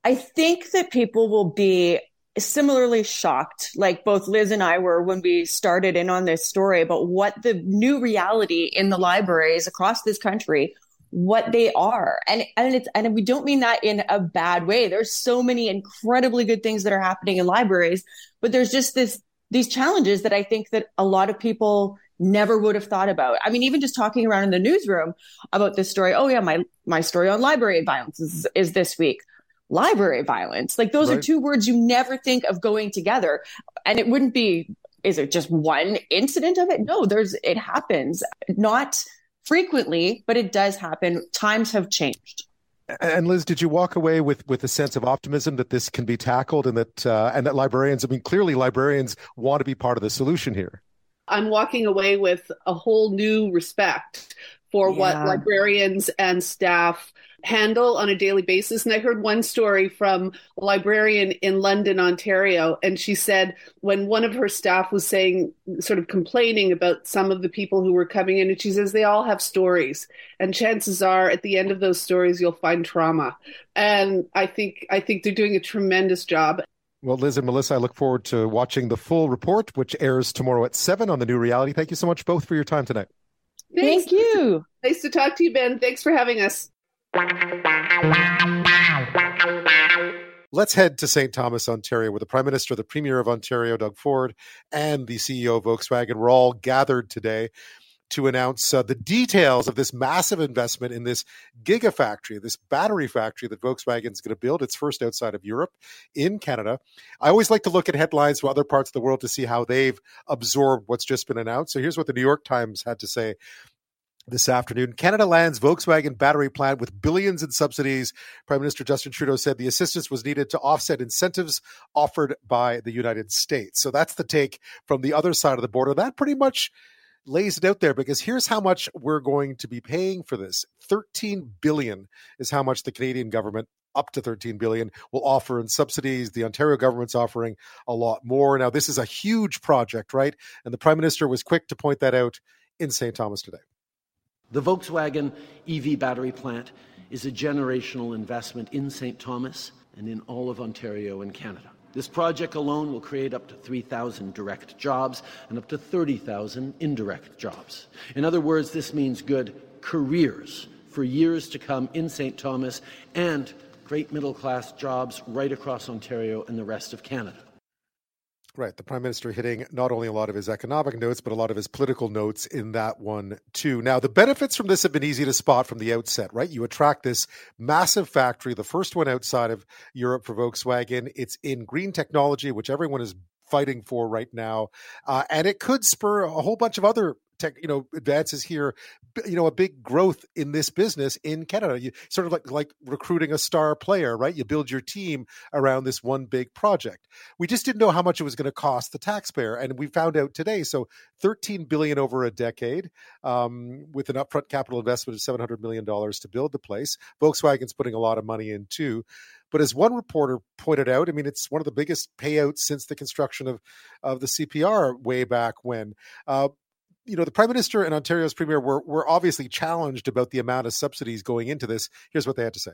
I think that people will be similarly shocked, like both Lis and I were when we started in on this story about what the new reality in the libraries across this country what they are. And and it's and we don't mean that in a bad way. There's so many incredibly good things that are happening in libraries, but there's just this these challenges that I think that a lot of people never would have thought about. I mean, even just talking around in the newsroom about this story. Oh yeah, my my story on library violence is, is this week. Library violence. Like those right. are two words you never think of going together. And it wouldn't be is it just one incident of it? No, there's it happens. Not frequently, but it does happen. Times have changed. And Lis, did you walk away with with a sense of optimism that this can be tackled, and that uh, and that librarians? I mean, clearly, librarians want to be part of the solution here. I'm walking away with a whole new respect for yeah. what librarians and staff handle on a daily basis. And I heard one story from a librarian in London, Ontario, and she said when one of her staff was saying, sort of complaining about some of the people who were coming in, and she says they all have stories, and chances are at the end of those stories you'll find trauma. And I think I think they're doing a tremendous job. Well, Lis and Melissa, I look forward to watching the full report, which airs tomorrow at 7 on the new reality. Thank you so much both for your time tonight. Thanks. Thank you. Nice to talk to you, Ben. Thanks for having us. Let's head to St. Thomas, Ontario, where the Prime Minister, the Premier of Ontario, Doug Ford, and the CEO of Volkswagen were all gathered today to announce uh, the details of this massive investment in this gigafactory, this battery factory that Volkswagen is going to build. Its first outside of Europe in Canada. I always like to look at headlines from other parts of the world to see how they've absorbed what's just been announced. So here's what the New York Times had to say this afternoon. Canada lands Volkswagen battery plant with billions in subsidies. Prime Minister Justin Trudeau said the assistance was needed to offset incentives offered by the United States. So that's the take from the other side of the border. That pretty much lays it out there because here's how much we're going to be paying for this 13 billion is how much the canadian government up to 13 billion will offer in subsidies the ontario government's offering a lot more now this is a huge project right and the prime minister was quick to point that out in st thomas today the volkswagen ev battery plant is a generational investment in st thomas and in all of ontario and canada this project alone will create up to 3,000 direct jobs and up to 30,000 indirect jobs. In other words, this means good careers for years to come in St. Thomas and great middle class jobs right across Ontario and the rest of Canada. Right. The prime minister hitting not only a lot of his economic notes, but a lot of his political notes in that one, too. Now, the benefits from this have been easy to spot from the outset, right? You attract this massive factory, the first one outside of Europe for Volkswagen. It's in green technology, which everyone is fighting for right now. Uh, and it could spur a whole bunch of other tech, you know, advances here, you know, a big growth in this business in Canada. You sort of like like recruiting a star player, right? You build your team around this one big project. We just didn't know how much it was going to cost the taxpayer, and we found out today. So, thirteen billion over a decade, um, with an upfront capital investment of seven hundred million dollars to build the place. Volkswagen's putting a lot of money in too. But as one reporter pointed out, I mean, it's one of the biggest payouts since the construction of, of the CPR way back when. Uh, you know, the prime minister and Ontario's premier were were obviously challenged about the amount of subsidies going into this. Here's what they had to say.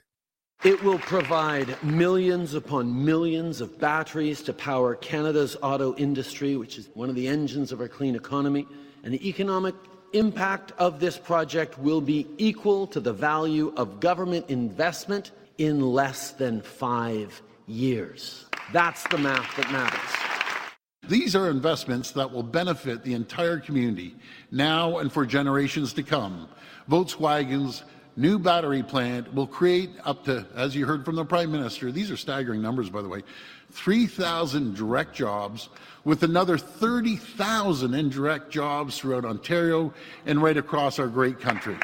It will provide millions upon millions of batteries to power Canada's auto industry, which is one of the engines of our clean economy. And the economic impact of this project will be equal to the value of government investment in less than five years. That's the math that matters. These are investments that will benefit the entire community now and for generations to come. Volkswagen's new battery plant will create up to, as you heard from the Prime Minister, these are staggering numbers, by the way, 3,000 direct jobs, with another 30,000 indirect jobs throughout Ontario and right across our great country.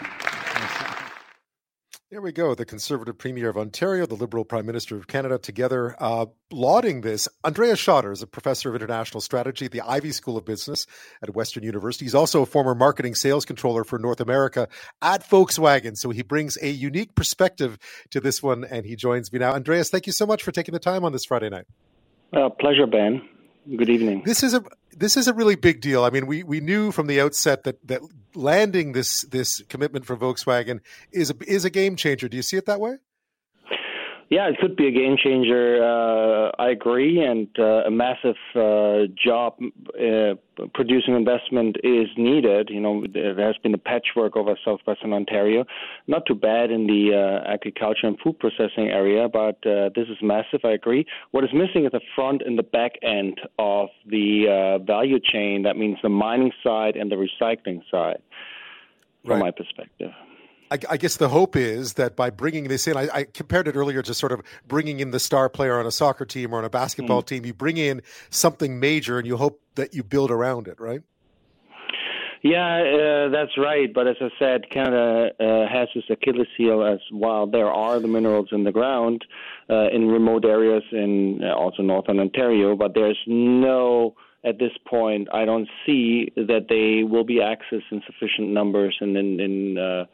There we go. The Conservative Premier of Ontario, the Liberal Prime Minister of Canada, together uh, lauding this. Andreas Schotter is a professor of international strategy at the Ivey School of Business at Western University. He's also a former marketing sales controller for North America at Volkswagen. So he brings a unique perspective to this one, and he joins me now. Andreas, thank you so much for taking the time on this Friday night. Uh, pleasure, Ben. Good evening. This is a this is a really big deal. I mean, we, we knew from the outset that, that landing this this commitment for Volkswagen is a, is a game changer. Do you see it that way? Yeah, it could be a game changer. Uh, I agree, and uh, a massive uh, job uh, producing investment is needed. You know, there has been a patchwork over southwestern Ontario. Not too bad in the uh, agriculture and food processing area, but uh, this is massive. I agree. What is missing is the front and the back end of the value chain. That means the mining side and the recycling side, from right. my perspective. I, I, guess the hope is that by bringing this in, I, I, compared it earlier to sort of bringing in the star player on a soccer team or on a basketball mm. team. You bring in something major, and you hope that you build around it, right? Yeah, uh, that's right. But as I said, Canada uh, has this Achilles heel as well. There are the minerals in the ground uh, in remote areas in uh, also northern Ontario, but there's no at this point, I don't see that they will be accessed in sufficient numbers and in, in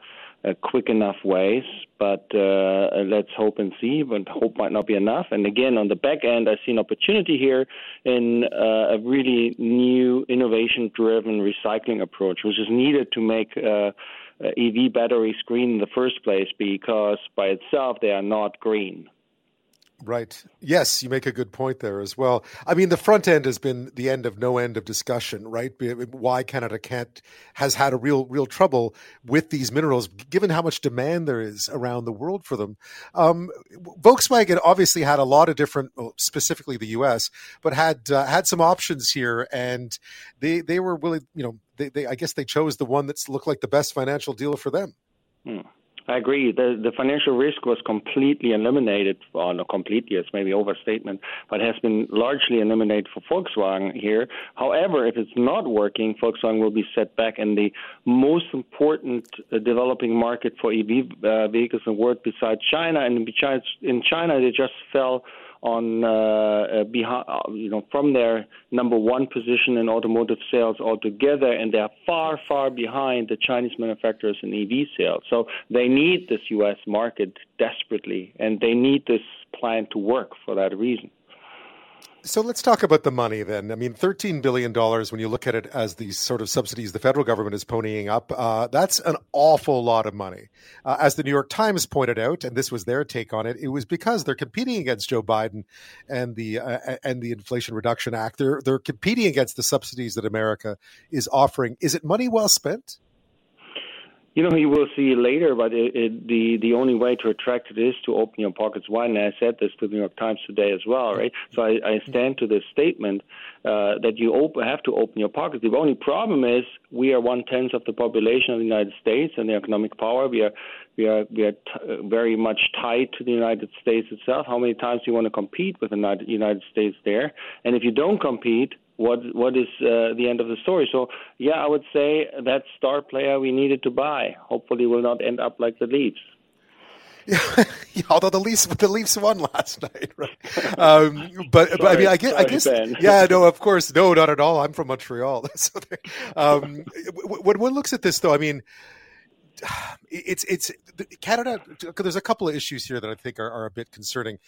uh, uh, quick enough ways. But uh, let's hope and see. But hope might not be enough. And again, on the back end, I see an opportunity here in uh, a really new innovation-driven recycling approach, which is needed to make. Uh, EV batteries green in the first place because by itself they are not green. Right. Yes, you make a good point there as well. I mean, the front end has been the end of no end of discussion, right? Why Canada can't has had a real, real trouble with these minerals, given how much demand there is around the world for them. Um, Volkswagen obviously had a lot of different, specifically the U.S., but had uh, had some options here, and they they were willing. You know, they, they I guess they chose the one that's looked like the best financial deal for them. Hmm. I agree. The the financial risk was completely eliminated, or not completely, it's maybe overstatement, but has been largely eliminated for Volkswagen here. However, if it's not working, Volkswagen will be set back in the most important uh, developing market for EV uh, vehicles in the world besides China. And in China, they just fell on uh, uh, behind, uh, you know, from their number one position in automotive sales altogether, and they're far, far behind the Chinese manufacturers in EV sales. So they need this U.S. market desperately, and they need this plan to work for that reason. So let's talk about the money then. I mean, $13 billion, when you look at it as the sort of subsidies the federal government is ponying up, uh, that's an awful lot of money. Uh, as the New York Times pointed out, and this was their take on it, it was because they're competing against Joe Biden and the uh, and the Inflation Reduction Act. They're, they're competing against the subsidies that America is offering. Is it money well spent? You know, you will see later, but it, it, the the only way to attract it is to open your pockets wide. And I said this to the New York Times today as well, right? So I, I stand to this statement uh, that you op- have to open your pockets. The only problem is we are one tenth of the population of the United States and the economic power. We are we are we are t- very much tied to the United States itself. How many times do you want to compete with the United States there? And if you don't compete, what what is uh, the end of the story. So yeah, I would say that star player we needed to buy. Hopefully, will not end up like the Leafs. Yeah, although the Leafs the Leafs won last night, right? Um, but, Sorry, but I mean, I guess, I guess yeah, no, of course, no, not at all. I'm from Montreal. so um, when one looks at this, though, I mean, it's it's Canada. There's a couple of issues here that I think are, are a bit concerning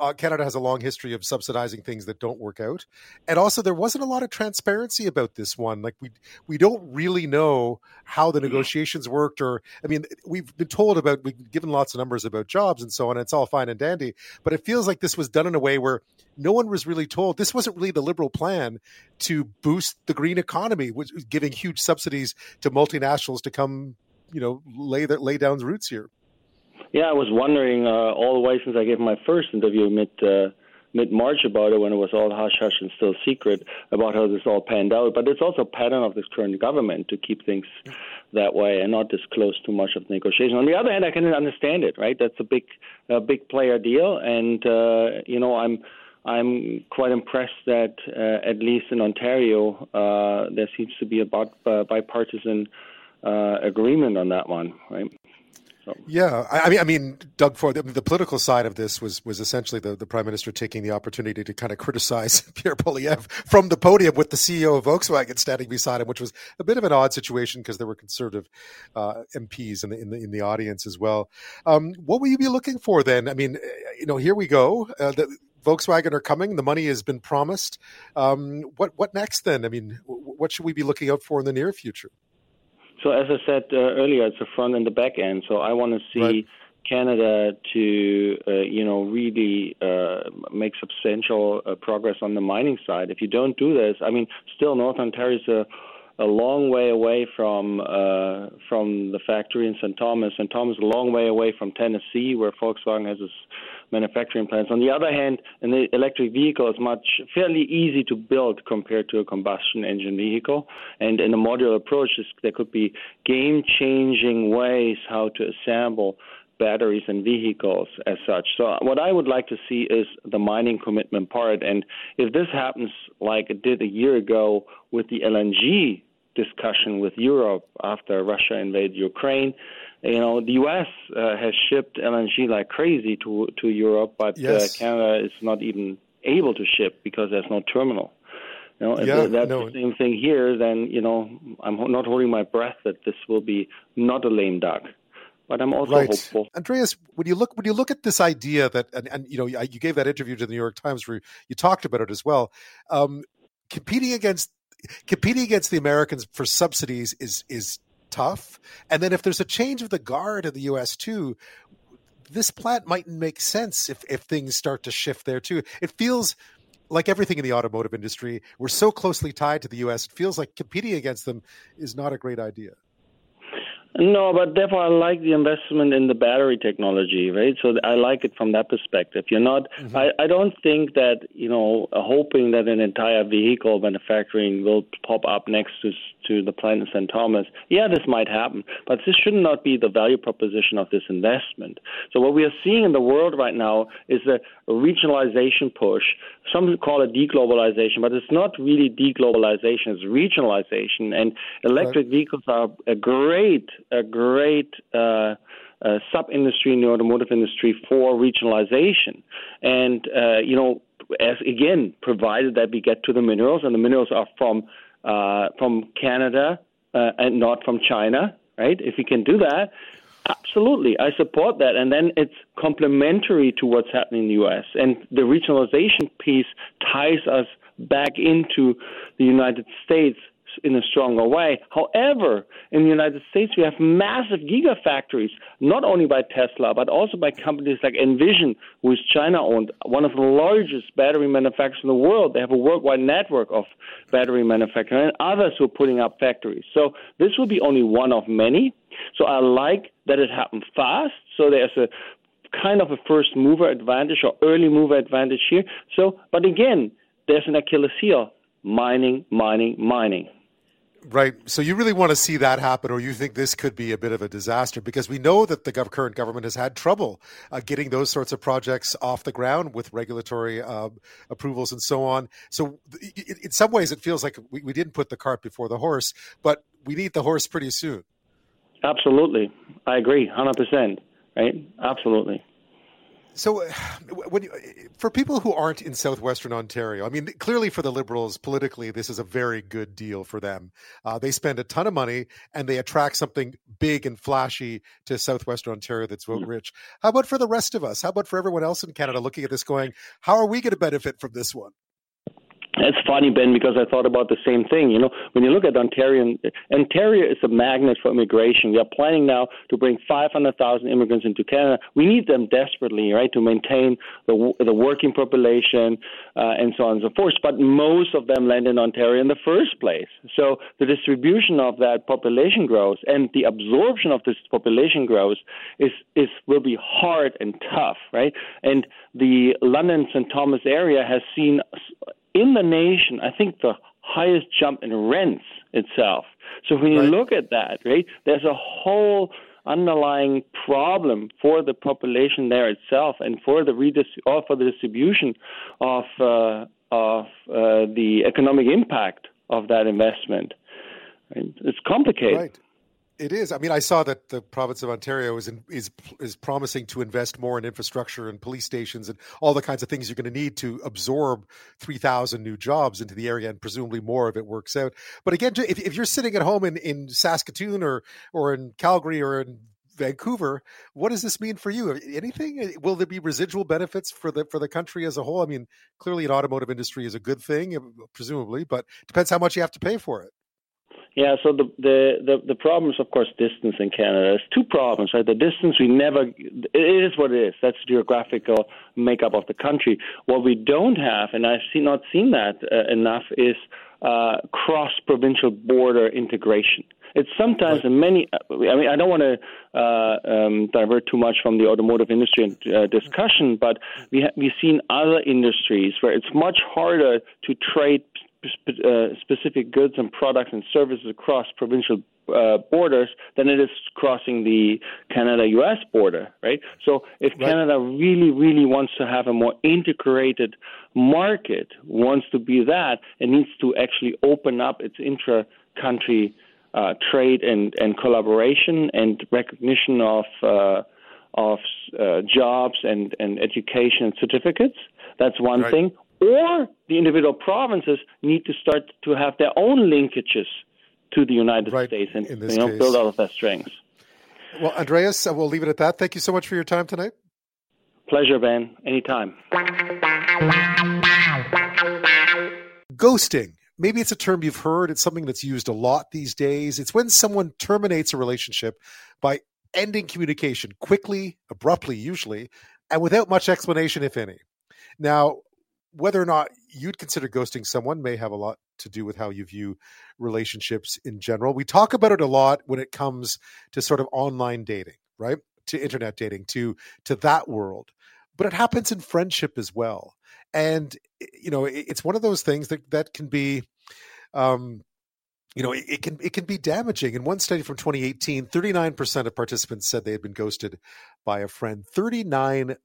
uh, Canada has a long history of subsidizing things that don't work out, and also there wasn't a lot of transparency about this one. Like we we don't really know how the mm-hmm. negotiations worked, or I mean, we've been told about we've given lots of numbers about jobs and so on. And it's all fine and dandy, but it feels like this was done in a way where no one was really told this wasn't really the liberal plan to boost the green economy, which was giving huge subsidies to multinationals to come, you know, lay their, lay down roots here. Yeah, I was wondering uh, all the way since I gave my first interview mid uh, mid March about it when it was all hush hush and still secret about how this all panned out. But it's also a pattern of this current government to keep things that way and not disclose too much of the negotiation. On the other hand, I can understand it. Right, that's a big a big player deal, and uh, you know I'm. I'm quite impressed that uh, at least in Ontario uh, there seems to be a bipartisan uh, agreement on that one, right? Yeah, I, mean, I mean, Doug Ford. the, political side of this was was essentially the, the prime minister taking the opportunity to kind of criticize Pierre Poilievre from the podium with the CEO of Volkswagen standing beside him, which was a bit of an odd situation because there were conservative uh, MPs in the, in the in the audience as well. Um, what will you be looking for then? I mean, you know, here we go. Uh, the, Volkswagen are coming. The money has been promised. Um, what what next then? I mean, what should we be looking out for in the near future? So as I said uh, earlier, it's the front and the back end. So I want to see right. Canada to uh, you know really uh, make substantial uh, progress on the mining side. If you don't do this, I mean, still North Ontario is a a long way away from uh, from the factory in St. Thomas. St. Thomas is a long way away from Tennessee, where Volkswagen has its manufacturing plants. On the other hand, an electric vehicle is much fairly easy to build compared to a combustion engine vehicle. And in a modular approach, there could be game-changing ways how to assemble batteries and vehicles as such. So what I would like to see is the mining commitment part. And if this happens like it did a year ago with the LNG discussion with Europe after Russia invaded Ukraine, you know the U.S. Uh, has shipped LNG like crazy to to Europe, but uh, yes. uh, Canada is not even able to ship because there's no terminal. You know, yeah, if that's no. the same thing here, then you know I'm not holding my breath that this will be not a lame duck but I'm also right. hopeful. Andreas, when you look when you look at this idea that and, and you know you gave that interview to the New York Times where you talked about it as well, um, competing against competing against the Americans for subsidies is is tough, and then if there's a change of the guard in the U.S. too. this plant mightn't make sense if if things start to shift there too. It feels like everything in the automotive industry, we're so closely tied to the U.S. It feels like competing against them is not a great idea. No, but therefore I like the investment in the battery technology, right? So I like it from that perspective. You're not. Mm-hmm. I, I don't think that you know hoping that an entire vehicle manufacturing will pop up next to to the plant in St. Thomas. Yeah, this might happen, but this should not be the value proposition of this investment. So what we are seeing in the world right now is a regionalization push. Some call it deglobalization, but it's not really deglobalization; it's regionalization. And electric right. vehicles are a great a great uh, uh, sub industry in the automotive industry for regionalization. And, uh, you know, as again, provided that we get to the minerals, and the minerals are from uh, from Canada uh, and not from China, right? If we can do that, absolutely, I support that. And then it's complementary to what's happening in the U.S. And the regionalization piece ties us back into the United States in a stronger way. However, in the United States, we have massive gigafactories, not only by Tesla, but also by companies like Envision, who is China owned, one of the largest battery manufacturers in the world. They have a worldwide network of battery manufacturers and others who are putting up factories. So this will be only one of many. So I like that it happened fast. So there's a kind of a first mover advantage or early mover advantage here. So, but again, there's an Achilles heel mining, mining, mining. Right. So you really want to see that happen, or you think this could be a bit of a disaster? Because we know that the gov- current government has had trouble uh, getting those sorts of projects off the ground with regulatory uh, approvals and so on. So in some ways, it feels like we, we didn't put the cart before the horse, but we need the horse pretty soon. Absolutely. I agree, 100%. Right? Absolutely. So, when you, for people who aren't in southwestern Ontario, I mean, clearly for the Liberals, politically, this is a very good deal for them. Uh, they spend a ton of money and they attract something big and flashy to southwestern Ontario that's vote mm. rich. How about for the rest of us? How about for everyone else in Canada looking at this, going, "How are we going to benefit from this one?" It's funny, Ben, because I thought about the same thing. You know, when you look at Ontario, Ontario is a magnet for immigration. We are planning now to bring 500,000 immigrants into Canada. We need them desperately, right, to maintain the the working population uh, and so on and so forth. But most of them land in Ontario in the first place. So the distribution of that population growth and the absorption of this population growth is is will be hard and tough, right? And the London St Thomas area has seen in the nation, I think the highest jump in rents itself. So when you right. look at that, right, there's a whole underlying problem for the population there itself and for the redis- or for the distribution of uh, of uh, the economic impact of that investment. It's complicated. Right. It is. I mean, I saw that the province of Ontario is in, is is promising to invest more in infrastructure and police stations and all the kinds of things you're going to need to absorb three thousand new jobs into the area, and presumably more if it works out. But again, if, if you're sitting at home in, in Saskatoon or or in Calgary or in Vancouver, what does this mean for you? Anything? Will there be residual benefits for the for the country as a whole? I mean, clearly, an automotive industry is a good thing, presumably, but depends how much you have to pay for it. Yeah, so the, the, the, the problem is, of course, distance in Canada. There's two problems, right? The distance, we never, it is what it is. That's the geographical makeup of the country. What we don't have, and I've seen, not seen that uh, enough, is uh, cross provincial border integration. It's sometimes in many. I mean, I don't want to uh, um, divert too much from the automotive industry uh, discussion, but we ha- we've seen other industries where it's much harder to trade uh, specific goods and products and services across provincial uh, borders than it is crossing the Canada-U.S. border, right? So if right. Canada really, really wants to have a more integrated market, wants to be that, it needs to actually open up its intra-country uh, trade and, and collaboration and recognition of uh, of uh, jobs and, and education certificates. That's one right. thing or the individual provinces need to start to have their own linkages to the United right, States and you know, case. build out of their strengths. Well, Andreas, uh, we'll leave it at that. Thank you so much for your time tonight. Pleasure, Ben. Anytime. Ghosting. Maybe it's a term you've heard. It's something that's used a lot these days. It's when someone terminates a relationship by ending communication quickly, abruptly, usually, and without much explanation, if any. Now, whether or not you'd consider ghosting someone may have a lot to do with how you view relationships in general. We talk about it a lot when it comes to sort of online dating, right? To internet dating, to to that world. But it happens in friendship as well. And you know, it's one of those things that that can be um you know, it, it, can it can be damaging. In one study from 2018, 39% of participants said they had been ghosted by a friend. 39%,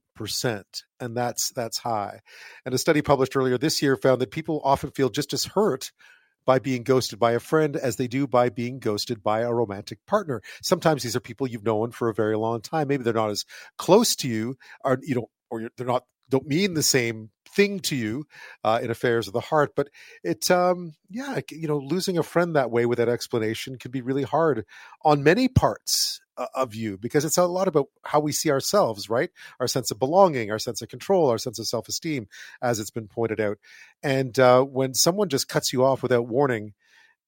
and that's that's high. And a study published earlier this year found that people often feel just as hurt by being ghosted by a friend as they do by being ghosted by a romantic partner. Sometimes these are people you've known for a very long time. Maybe they're not as close to you, or you know, or they're not don't mean the same thing to you uh, in affairs of the heart. But it, um, yeah, you know, losing a friend that way without explanation can be really hard on many parts uh, of you because it's a lot about how we see ourselves, right? Our sense of belonging, our sense of control, our sense of self esteem, as it's been pointed out. And uh, when someone just cuts you off without warning,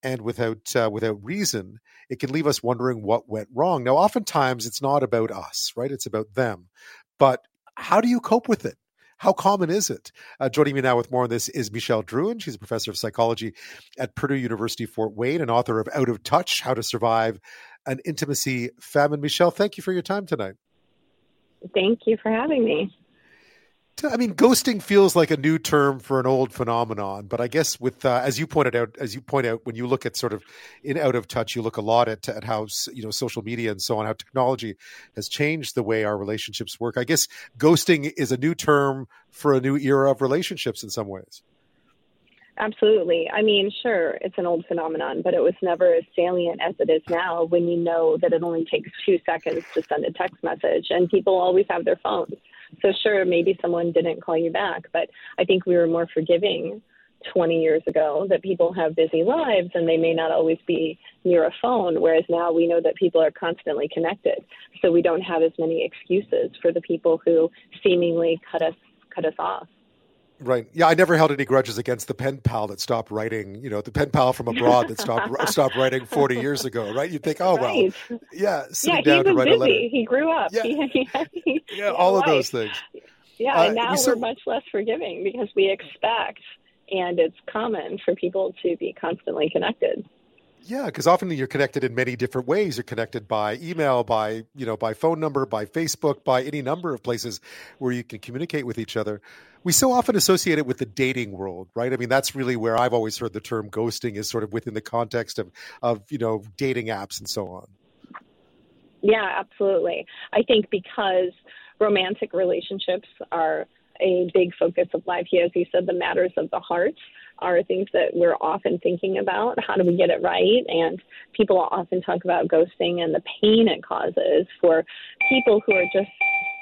and without uh, without reason, it can leave us wondering what went wrong. Now, oftentimes it's not about us, right? It's about them. But how do you cope with it? How common is it? Uh, joining me now with more on this is Michelle Drouin. She's a professor of psychology at Purdue University Fort Wayne and author of Out of Touch How to Survive an Intimacy Famine. Michelle, thank you for your time tonight. Thank you for having me. I mean, ghosting feels like a new term for an old phenomenon, but I guess with uh, as you pointed out, as you point out, when you look at sort of in out of touch, you look a lot at at how you know social media and so on, how technology has changed the way our relationships work. I guess ghosting is a new term for a new era of relationships in some ways. Absolutely. I mean, sure, it's an old phenomenon, but it was never as salient as it is now when you know that it only takes two seconds to send a text message and people always have their phones. So, sure, maybe someone didn't call you back, but I think we were more forgiving 20 years ago that people have busy lives and they may not always be near a phone, whereas now we know that people are constantly connected. So we don't have as many excuses for the people who seemingly cut us cut us off. Right. Yeah, I never held any grudges against the pen pal that stopped writing. You know, the pen pal from abroad that stopped stopped writing forty years ago. Right? You'd think, oh right. well, yeah, yeah, down to write busy. a letter. He grew up. Yeah, he, he, yeah, all of those things. Yeah, uh, and now we are much less forgiving because we expect, and it's common for people to be constantly connected. Yeah, because often you're connected in many different ways. You're connected by email, by you know, by phone number, by Facebook, by any number of places where you can communicate with each other. We so often associate it with the dating world, right? I mean, that's really where I've always heard the term ghosting is sort of within the context of of you know dating apps and so on. Yeah, absolutely. I think because romantic relationships are a big focus of life here, as you said, the matters of the heart are things that we're often thinking about. How do we get it right? And people often talk about ghosting and the pain it causes for people who are just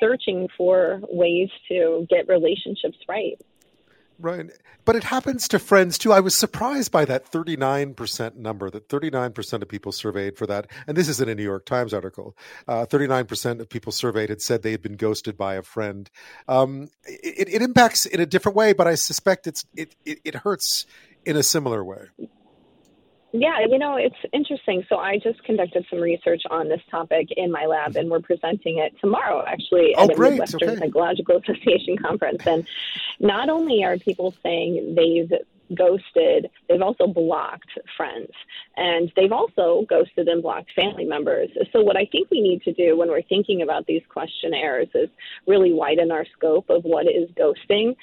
searching for ways to get relationships right. Right. But it happens to friends too. I was surprised by that 39% number, that 39% of people surveyed for that. And this is in a New York Times article. Uh, 39% of people surveyed had said they had been ghosted by a friend. Um, it, it, impacts in a different way, but I suspect it's, it, it, it hurts in a similar way. Yeah, you know, it's interesting. So I just conducted some research on this topic in my lab, and we're presenting it tomorrow, actually, oh, at oh, a great. Midwestern okay. Psychological Association conference. And not only are people saying they've ghosted, they've also blocked friends. And they've also ghosted and blocked family members. So, what I think we need to do when we're thinking about these questionnaires is really widen our scope of what is ghosting.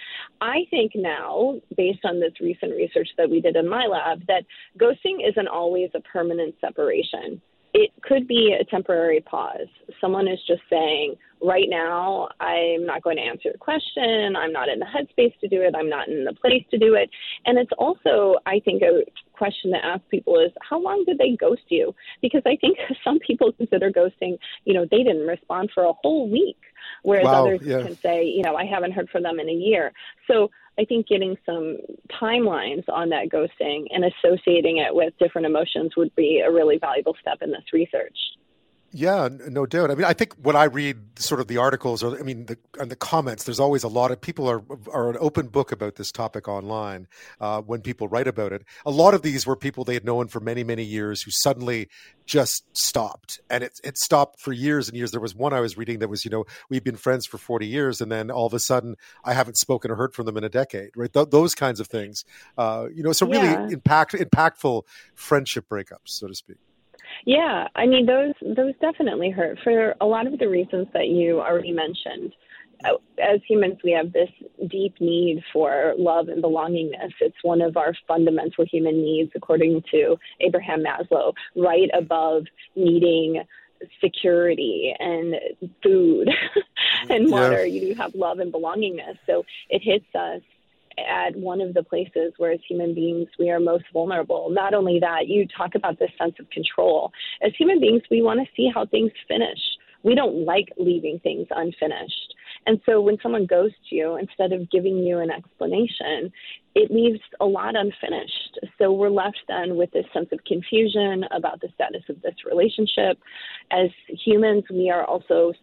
I think now, based on this recent research that we did in my lab, that ghosting isn't always a permanent separation it could be a temporary pause. Someone is just saying, right now, I'm not going to answer the question. I'm not in the headspace to do it. I'm not in the place to do it. And it's also, I think, a question to ask people is, how long did they ghost you? Because I think some people consider ghosting, you know, they didn't respond for a whole week, whereas wow, others yeah. can say, you know, I haven't heard from them in a year. So I think getting some timelines on that ghosting and associating it with different emotions would be a really valuable step in this research. Yeah, no doubt. I mean, I think when I read sort of the articles, or I mean, the and the comments, there's always a lot of people are are an open book about this topic online. Uh, when people write about it, a lot of these were people they had known for many many years who suddenly just stopped, and it it stopped for years and years. There was one I was reading that was, you know, we've been friends for 40 years, and then all of a sudden I haven't spoken or heard from them in a decade. Right, Th- those kinds of things. Uh, you know, so really Yeah. impact impactful friendship breakups, so to speak. Yeah, I mean those those definitely hurt for a lot of the reasons that you already mentioned. Uh, As humans, we have this deep need for love and belongingness. It's one of our fundamental human needs, according to Abraham Maslow, right above needing security and food and Yeah. water. You do have love and belongingness. So it hits us at one of the places where as human beings we are most vulnerable. Not only that, you talk about this sense of control. As human beings, we want to see how things finish. We don't like leaving things unfinished. And so when someone ghosts you, instead of giving you an explanation, it leaves a lot unfinished. So we're left then with this sense of confusion about the status of this relationship. As humans, we are also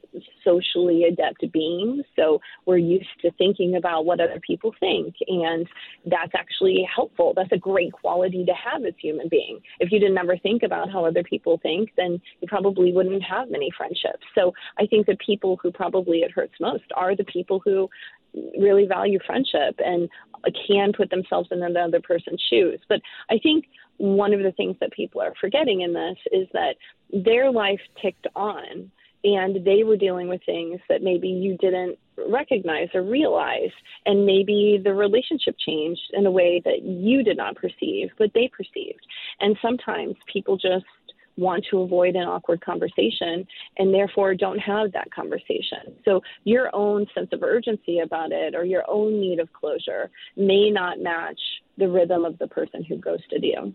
socially adept beings. So we're used to thinking about what other people think. And that's actually helpful. That's a great quality to have as human being. If you didn't ever think about how other people think, then you probably wouldn't have many friendships. So I think the people who probably it hurts most are the people who really value friendship and can put themselves in another person's shoes. But I think one of the things that people are forgetting in this is that their life ticked on and they were dealing with things that maybe you didn't recognize or realize and maybe the relationship changed in a way that you did not perceive but they perceived and sometimes people just want to avoid an awkward conversation and therefore don't have that conversation. So your own sense of urgency about it or your own need of closure may not match the rhythm of the person who ghosted you.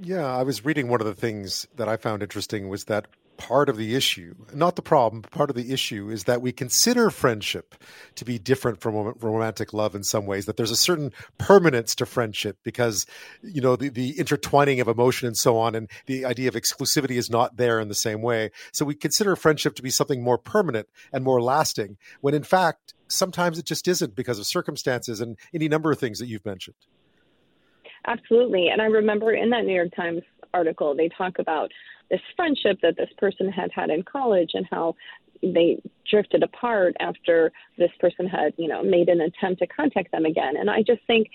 Yeah, I was reading one of the things that I found interesting was that part of the issue, not the problem, but part of the issue is that we consider friendship to be different from romantic love in some ways, that there's a certain permanence to friendship because, you know, the, the intertwining of emotion and so on, and the idea of exclusivity is not there in the same way. So we consider friendship to be something more permanent and more lasting, when in fact, sometimes it just isn't because of circumstances and any number of things that you've mentioned. Absolutely. And I remember in that New York Times article, they talk about this friendship that this person had had in college and how they drifted apart after this person had, you know, made an attempt to contact them again. And I just think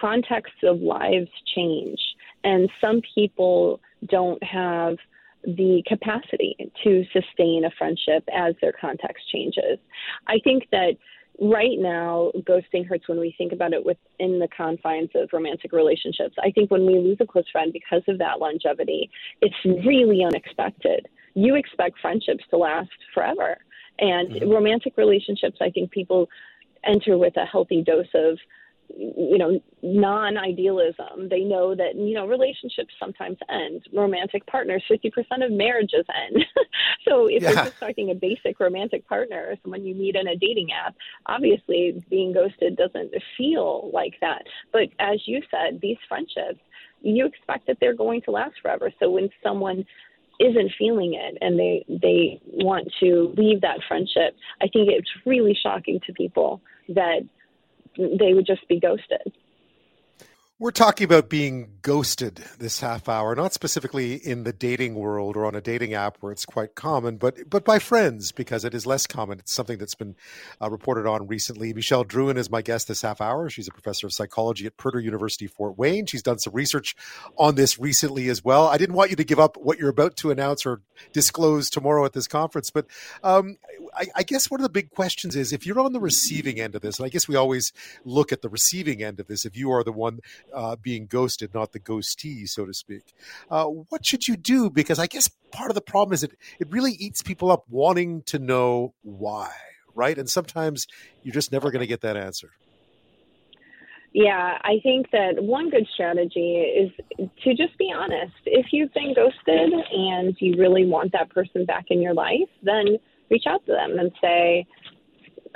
contexts of lives change. And some people don't have the capacity to sustain a friendship as their context changes. I think that right now ghosting hurts when we think about it within the confines of romantic relationships. I think when we lose a close friend because of that longevity, it's really unexpected. You expect friendships to last forever. And mm-hmm. romantic relationships, I think people enter with a healthy dose of you know non-idealism. They know that you know relationships sometimes end. Romantic partners 50% of marriages end. So if you're just talking a basic romantic partner someone you meet in a dating app obviously being ghosted doesn't feel like that. But as you said these friendships you expect that they're going to last forever. So when someone isn't feeling it and they they want to leave that friendship i think it's really shocking to people that they would just be ghosted We're talking about being ghosted this half hour, not specifically in the dating world or on a dating app where it's quite common, but but by friends because it is less common. It's something that's been uh, reported on recently. Michelle Drouin is my guest this half hour. She's a professor of psychology at Purdue University Fort Wayne. She's done some research on this recently as well. I didn't want you to give up what you're about to announce or disclose tomorrow at this conference, but um, I, I guess one of the big questions is if you're on the receiving end of this, and I guess we always look at the receiving end of this, if you are the one uh, being ghosted, not the ghostee, so to speak, uh, what should you do? Because I guess part of the problem is it, it really eats people up wanting to know why, right? And sometimes you're just never going to get that answer. Yeah, I think that one good strategy is to just be honest. If you've been ghosted and you really want that person back in your life, then reach out to them and say,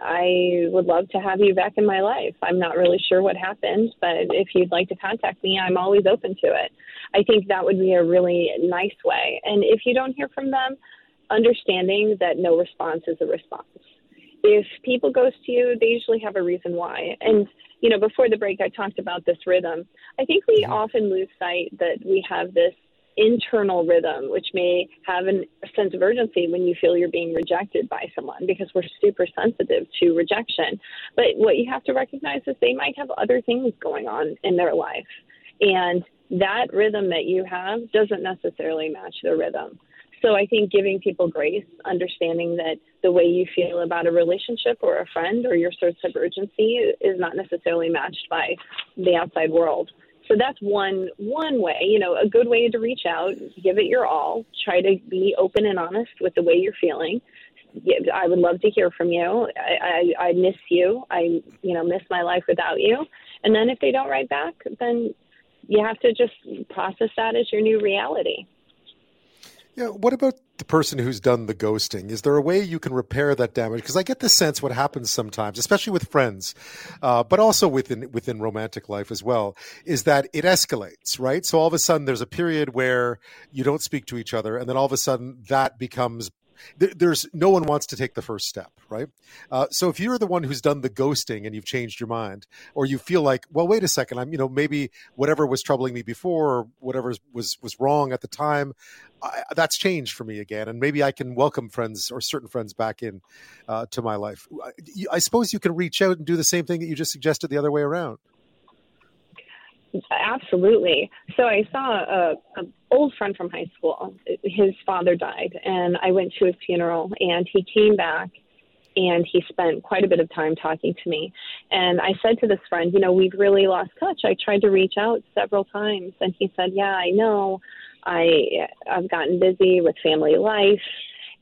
I would love to have you back in my life. I'm not really sure what happened, but if you'd like to contact me, I'm always open to it. I think that would be a really nice way. And if you don't hear from them, understanding that no response is a response. If people ghost you, they usually have a reason why. And, you know, before the break, I talked about this rhythm. I think we mm-hmm. often lose sight that we have this internal rhythm, which may have an, a sense of urgency when you feel you're being rejected by someone because we're super sensitive to rejection. But what you have to recognize is they might have other things going on in their life. And that rhythm that you have doesn't necessarily match their rhythm. So I think giving people grace, understanding that the way you feel about a relationship or a friend or your sense of urgency is not necessarily matched by the outside world. So that's one one way, you know, a good way to reach out, give it your all, try to be open and honest with the way you're feeling. I would love to hear from you. I, I, I miss you. I, you know, miss my life without you. And then if they don't write back, then you have to just process that as your new reality. Yeah. What about the person who's done the ghosting? Is there a way you can repair that damage? Because I get the sense what happens sometimes, especially with friends, uh, but also within within romantic life as well, is that it escalates, right? So all of a sudden there's a period where you don't speak to each other, and then all of a sudden that becomes there's no one wants to take the first step, right? Uh, so if you're the one who's done the ghosting and you've changed your mind, or you feel like, well, wait a second, I'm, you know, maybe whatever was troubling me before, or whatever was was wrong at the time, I, that's changed for me again, and maybe I can welcome friends or certain friends back in uh, to my life. I, I suppose you can reach out and do the same thing that you just suggested the other way around. Absolutely. So I saw a, a old friend from high school. His father died, and I went to his funeral. And he came back, and he spent quite a bit of time talking to me. And I said to this friend, you know, we've really lost touch. I tried to reach out several times, and he said, yeah, I know. I I've gotten busy with family life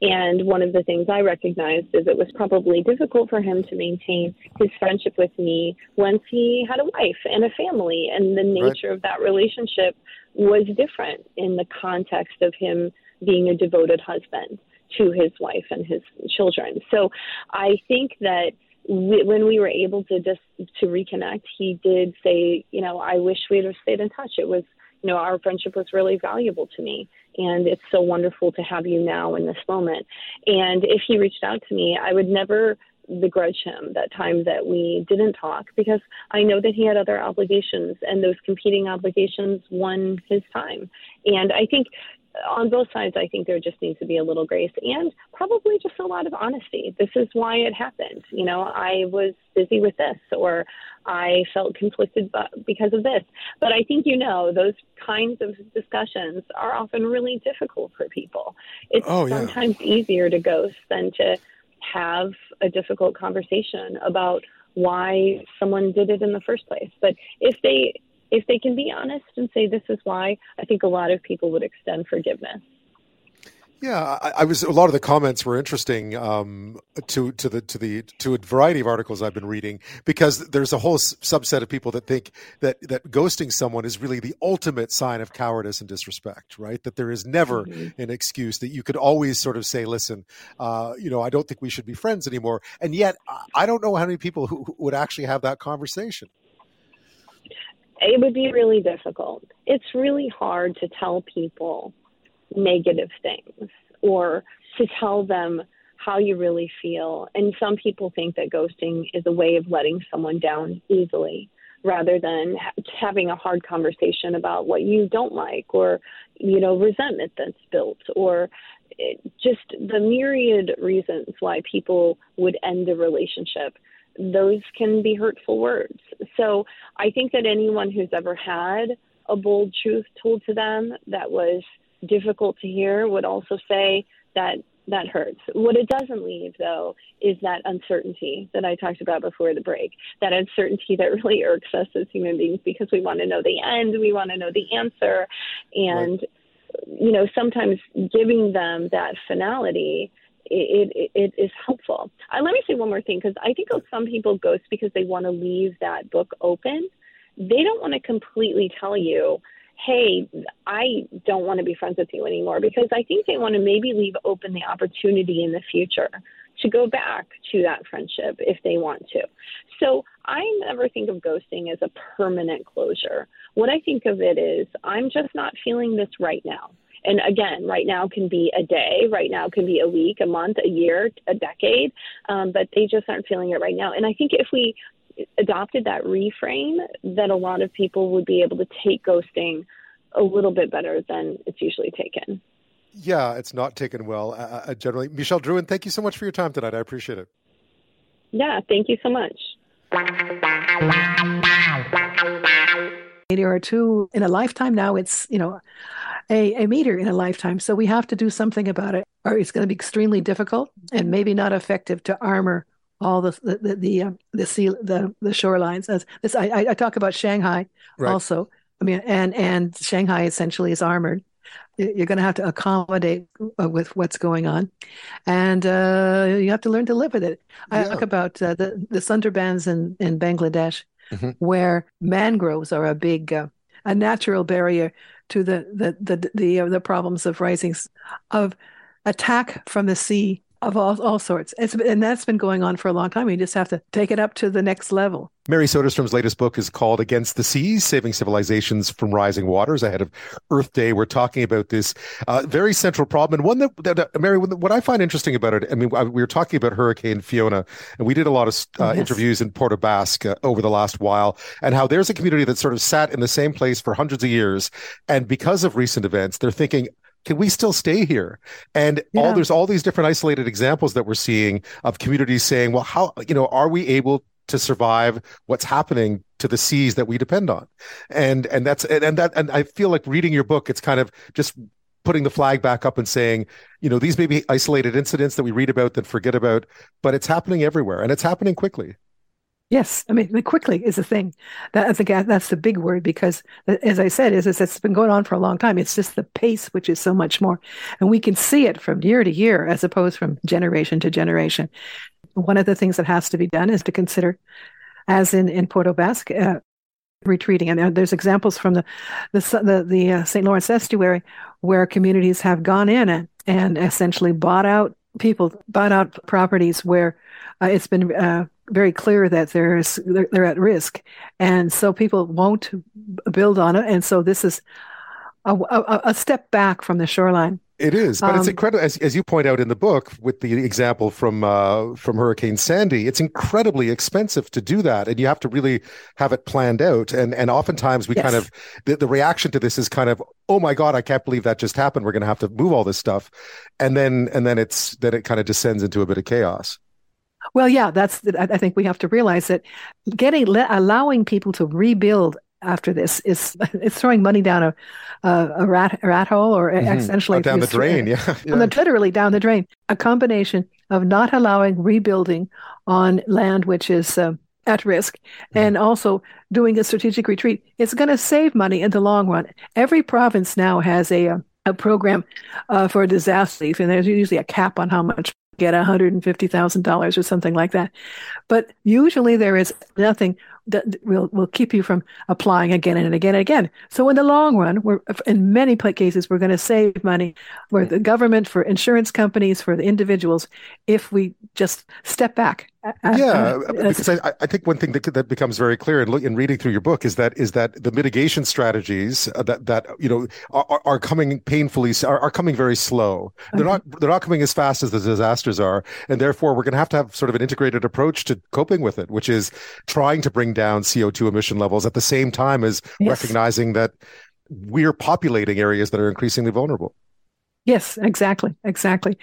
and one of the things I recognized is it was probably difficult for him to maintain his friendship with me once he had a wife and a family. And the nature right. of that relationship was different in the context of him being a devoted husband to his wife and his children. So I think that we, when we were able to just to reconnect, he did say, you know, I wish we'd have stayed in touch. It was you know, our friendship was really valuable to me. And it's so wonderful to have you now in this moment. And if he reached out to me, I would never begrudge him that time that we didn't talk because I know that he had other obligations and those competing obligations won his time. And I think on both sides, I think there just needs to be a little grace and probably just a lot of honesty. This is why it happened. You know, I was busy with this, or I felt conflicted because of this. But I think you know those kinds of discussions are often really difficult for people. It's oh, yeah. sometimes easier to ghost than to have a difficult conversation about why someone did it in the first place. But if they if they can be honest and say this is why, I think a lot of people would extend forgiveness. Yeah, I, I, was. A lot of the comments were interesting um, to to the to the to a variety of articles I've been reading because there's a whole subset of people that think that that ghosting someone is really the ultimate sign of cowardice and disrespect. Right? That there is never mm-hmm. an excuse that you could always sort of say, "Listen, uh, you know, I don't think we should be friends anymore." And yet, I don't know how many people who, who would actually have that conversation it would be really difficult. It's really hard to tell people negative things or to tell them how you really feel. And some people think that ghosting is a way of letting someone down easily rather than having a hard conversation about what you don't like or you know resentment that's built or it, just the myriad reasons why people would end a relationship those can be hurtful words. So I think that anyone who's ever had a bold truth told to them that was difficult to hear would also say that that hurts. What it doesn't leave, though, is that uncertainty that I talked about before the break. That uncertainty that really irks us as human beings because we want to know the end, we want to know the answer. And, right. you know, sometimes giving them that finality it, it, it is helpful. Uh, let me say one more thing because I think some people ghost because they want to leave that book open. They don't want to completely tell you, hey, I don't want to be friends with you anymore because I think they want to maybe leave open the opportunity in the future to go back to that friendship if they want to. So I never think of ghosting as a permanent closure. What I think of it is, I'm just not feeling this right now. And again, right now can be a day, right now can be a week, a month, a year, a decade, um, but they just aren't feeling it right now. And I think if we adopted that reframe, that a lot of people would be able to take ghosting a little bit better than it's usually taken. Yeah, it's not taken well uh, uh generally. Michelle Drouin, thank you so much for your time tonight. I appreciate it. Yeah, thank you so much. Meter or two in a lifetime. Now it's, you know, a, a meter in a lifetime. So we have to do something about it, or it's going to be extremely difficult and maybe not effective to armor all the the the the, um, the sea the the shorelines. As this, I, I talk about Shanghai right. also. I mean, and and Shanghai essentially is armored. You're going to have to accommodate uh, with what's going on, and uh, you have to learn to live with it. I talk about uh, the the Sundarbans in in Bangladesh, mm-hmm. where mangroves are a big uh, a natural barrier to the the the the, uh, the problems of rising of attack from the sea of all, all sorts. It's, and that's been going on for a long time. You just have to take it up to the next level. Mary Soderstrom's latest book is called Against the Seas Saving Civilizations from Rising Waters. Ahead of Earth Day, we're talking about this uh, very central problem. And one that, that Mary, what I find interesting about it, I mean, we were talking about Hurricane Fiona, and we did a lot of uh, yes. interviews in Port aux Basques uh, over the last while, and how there's a community that sort of sat in the same place for hundreds of years. And because of recent events, they're thinking, can we still stay here? And yeah. all there's all these different isolated examples that we're seeing of communities saying, well, how you know are we able to survive what's happening to the seas that we depend on? And and that's and, and that and I feel like reading your book, it's kind of just putting the flag back up and saying, you know, these may be isolated incidents that we read about that forget about, but it's happening everywhere and it's happening quickly. Yes, I mean quickly is the thing. That I think that's the big word because, as I said, is, it's been going on for a long time. It's just the pace which is so much more, and we can see it from year to year as opposed from generation to generation. One of the things that has to be done is to consider, as in in Port aux Basques, uh, retreating. And there's examples from the the the, the uh, St. Lawrence estuary where communities have gone in and, and essentially bought out people, bought out properties where uh, it's been uh, very clear that there's they're, they're, at risk, and so people won't build on it. And so this is a, a, a step back from the shoreline. It is, but um, it's incredible as, as you point out in the book with the example from uh, from Hurricane Sandy. It's incredibly expensive to do that, and you have to really have it planned out. And and oftentimes we yes. kind of the, the reaction to this is kind of, oh my god, I can't believe that just happened. We're going to have to move all this stuff, and then and then it's then it kind of descends into a bit of chaos. Well, yeah, that's. I think we have to realize that getting allowing people to rebuild after this is it's throwing money down a a, a rat rat hole or mm-hmm. essentially oh, down the drain. Yeah, yeah. The, literally down the drain. A combination of not allowing rebuilding on land which is. Uh, at risk mm-hmm. and also doing a strategic retreat it's going to save money in the long run every province now has a a program uh, for disaster relief, and there's usually a cap on how much get $150,000 or something like that. But usually there is nothing that will, will keep you from applying again and again and again. So in the long run, we're, in many cases, we're going to save money for the government, for insurance companies, for the individuals, if we just step back. Uh, uh, yeah, uh, because I, I, think one thing that, that becomes very clear in, look, in reading through your book is that is that the mitigation strategies uh, that that you know are, are coming painfully are, are coming very slow. They're not they're not coming as fast as the disasters are, and therefore we're going to have to have sort of an integrated approach to coping with it, which is trying to bring down CO2 emission levels at the same time as yes. recognizing that we're populating areas that are increasingly vulnerable. Yes, exactly, exactly.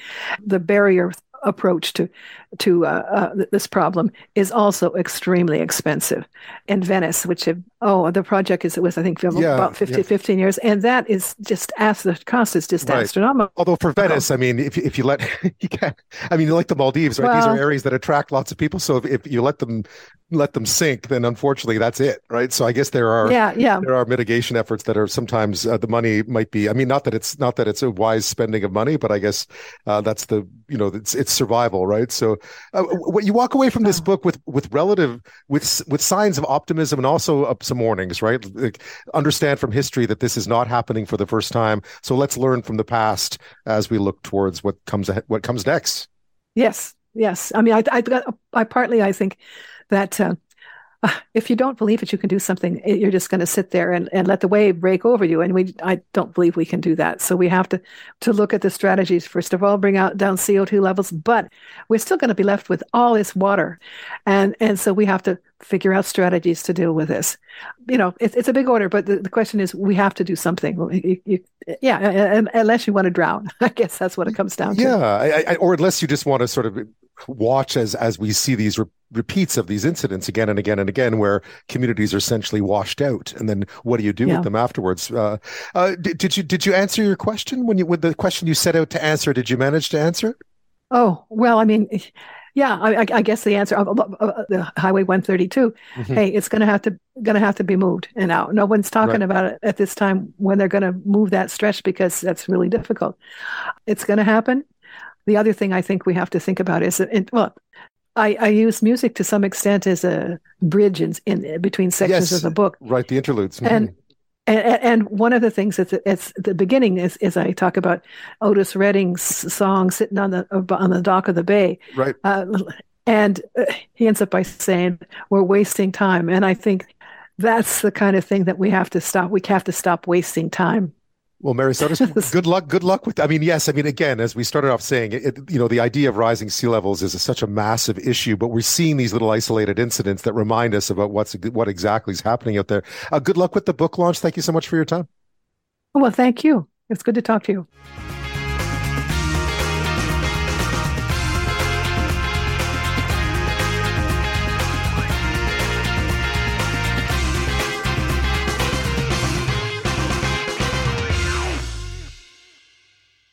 The barrier approach to to uh, uh, this problem is also extremely expensive. In Venice, which have, oh, the project is it was I think yeah, about 50, yeah. 15 years, and that is just as the cost is just right. astronomical. Although for Venice, I mean, if if you let you can, I mean, like the Maldives, right? Well, These are areas that attract lots of people. So if, if you let them let them sink, then unfortunately that's it, right? So I guess there are yeah, yeah. there are mitigation efforts that are sometimes uh, the money might be. I mean, not that it's not that it's a wise spending of money, but I guess uh, that's the you know it's it's survival, right? So uh, what you walk away from this book with with relative with with signs of optimism and also uh, some warnings, right? Like, understand from history that this is not happening for the first time. So let's learn from the past as we look towards what comes what comes next. Yes, yes. I mean, I I, I partly I think that uh, if you don't believe it, you can do something. You're just going to sit there and, and let the wave break over you. And we, I don't believe we can do that. So we have to, to look at the strategies. First of all, bring out down CO2 levels, but we're still going to be left with all this water. And, and so we have to figure out strategies to deal with this. You know, it's, it's a big order, but the, the question is we have to do something. You, you, yeah, uh, uh, unless you want to drown. I guess that's what it comes down to. Yeah, I, I, or unless you just want to sort of watch as as we see these re- repeats of these incidents again and again and again, where communities are essentially washed out, and then what do you do yeah. with them afterwards? Uh, uh, did, did, you did you answer your question when you with the question you set out to answer? Did you manage to answer? Oh well, I mean, yeah, I, I guess the answer of uh, uh, the Highway 132. Mm-hmm. Hey, it's going to have to going to have to be moved and out. No one's talking right. about it at this time when they're going to move that stretch because that's really difficult. It's going to happen. The other thing I think we have to think about is that, well, I, I use music to some extent as a bridge in, in between sections yes, of the book. Right, the interludes. Mm-hmm. And and, and, one of the things that's at the beginning is, is I talk about Otis Redding's song "Sitting on the on the Dock of the Bay," right? Uh, and uh, he ends up by saying, "We're wasting time," and I think that's the kind of thing that we have to stop. We have to stop wasting time. Well, Mary good luck. Good luck with. I mean, yes. I mean, again, as we started off saying, it, you know, the idea of rising sea levels is a, such a massive issue, but we're seeing these little isolated incidents that remind us about what's what exactly is happening out there. Uh, good luck with the book launch. Thank you so much for your time. Well, thank you. It's good to talk to you.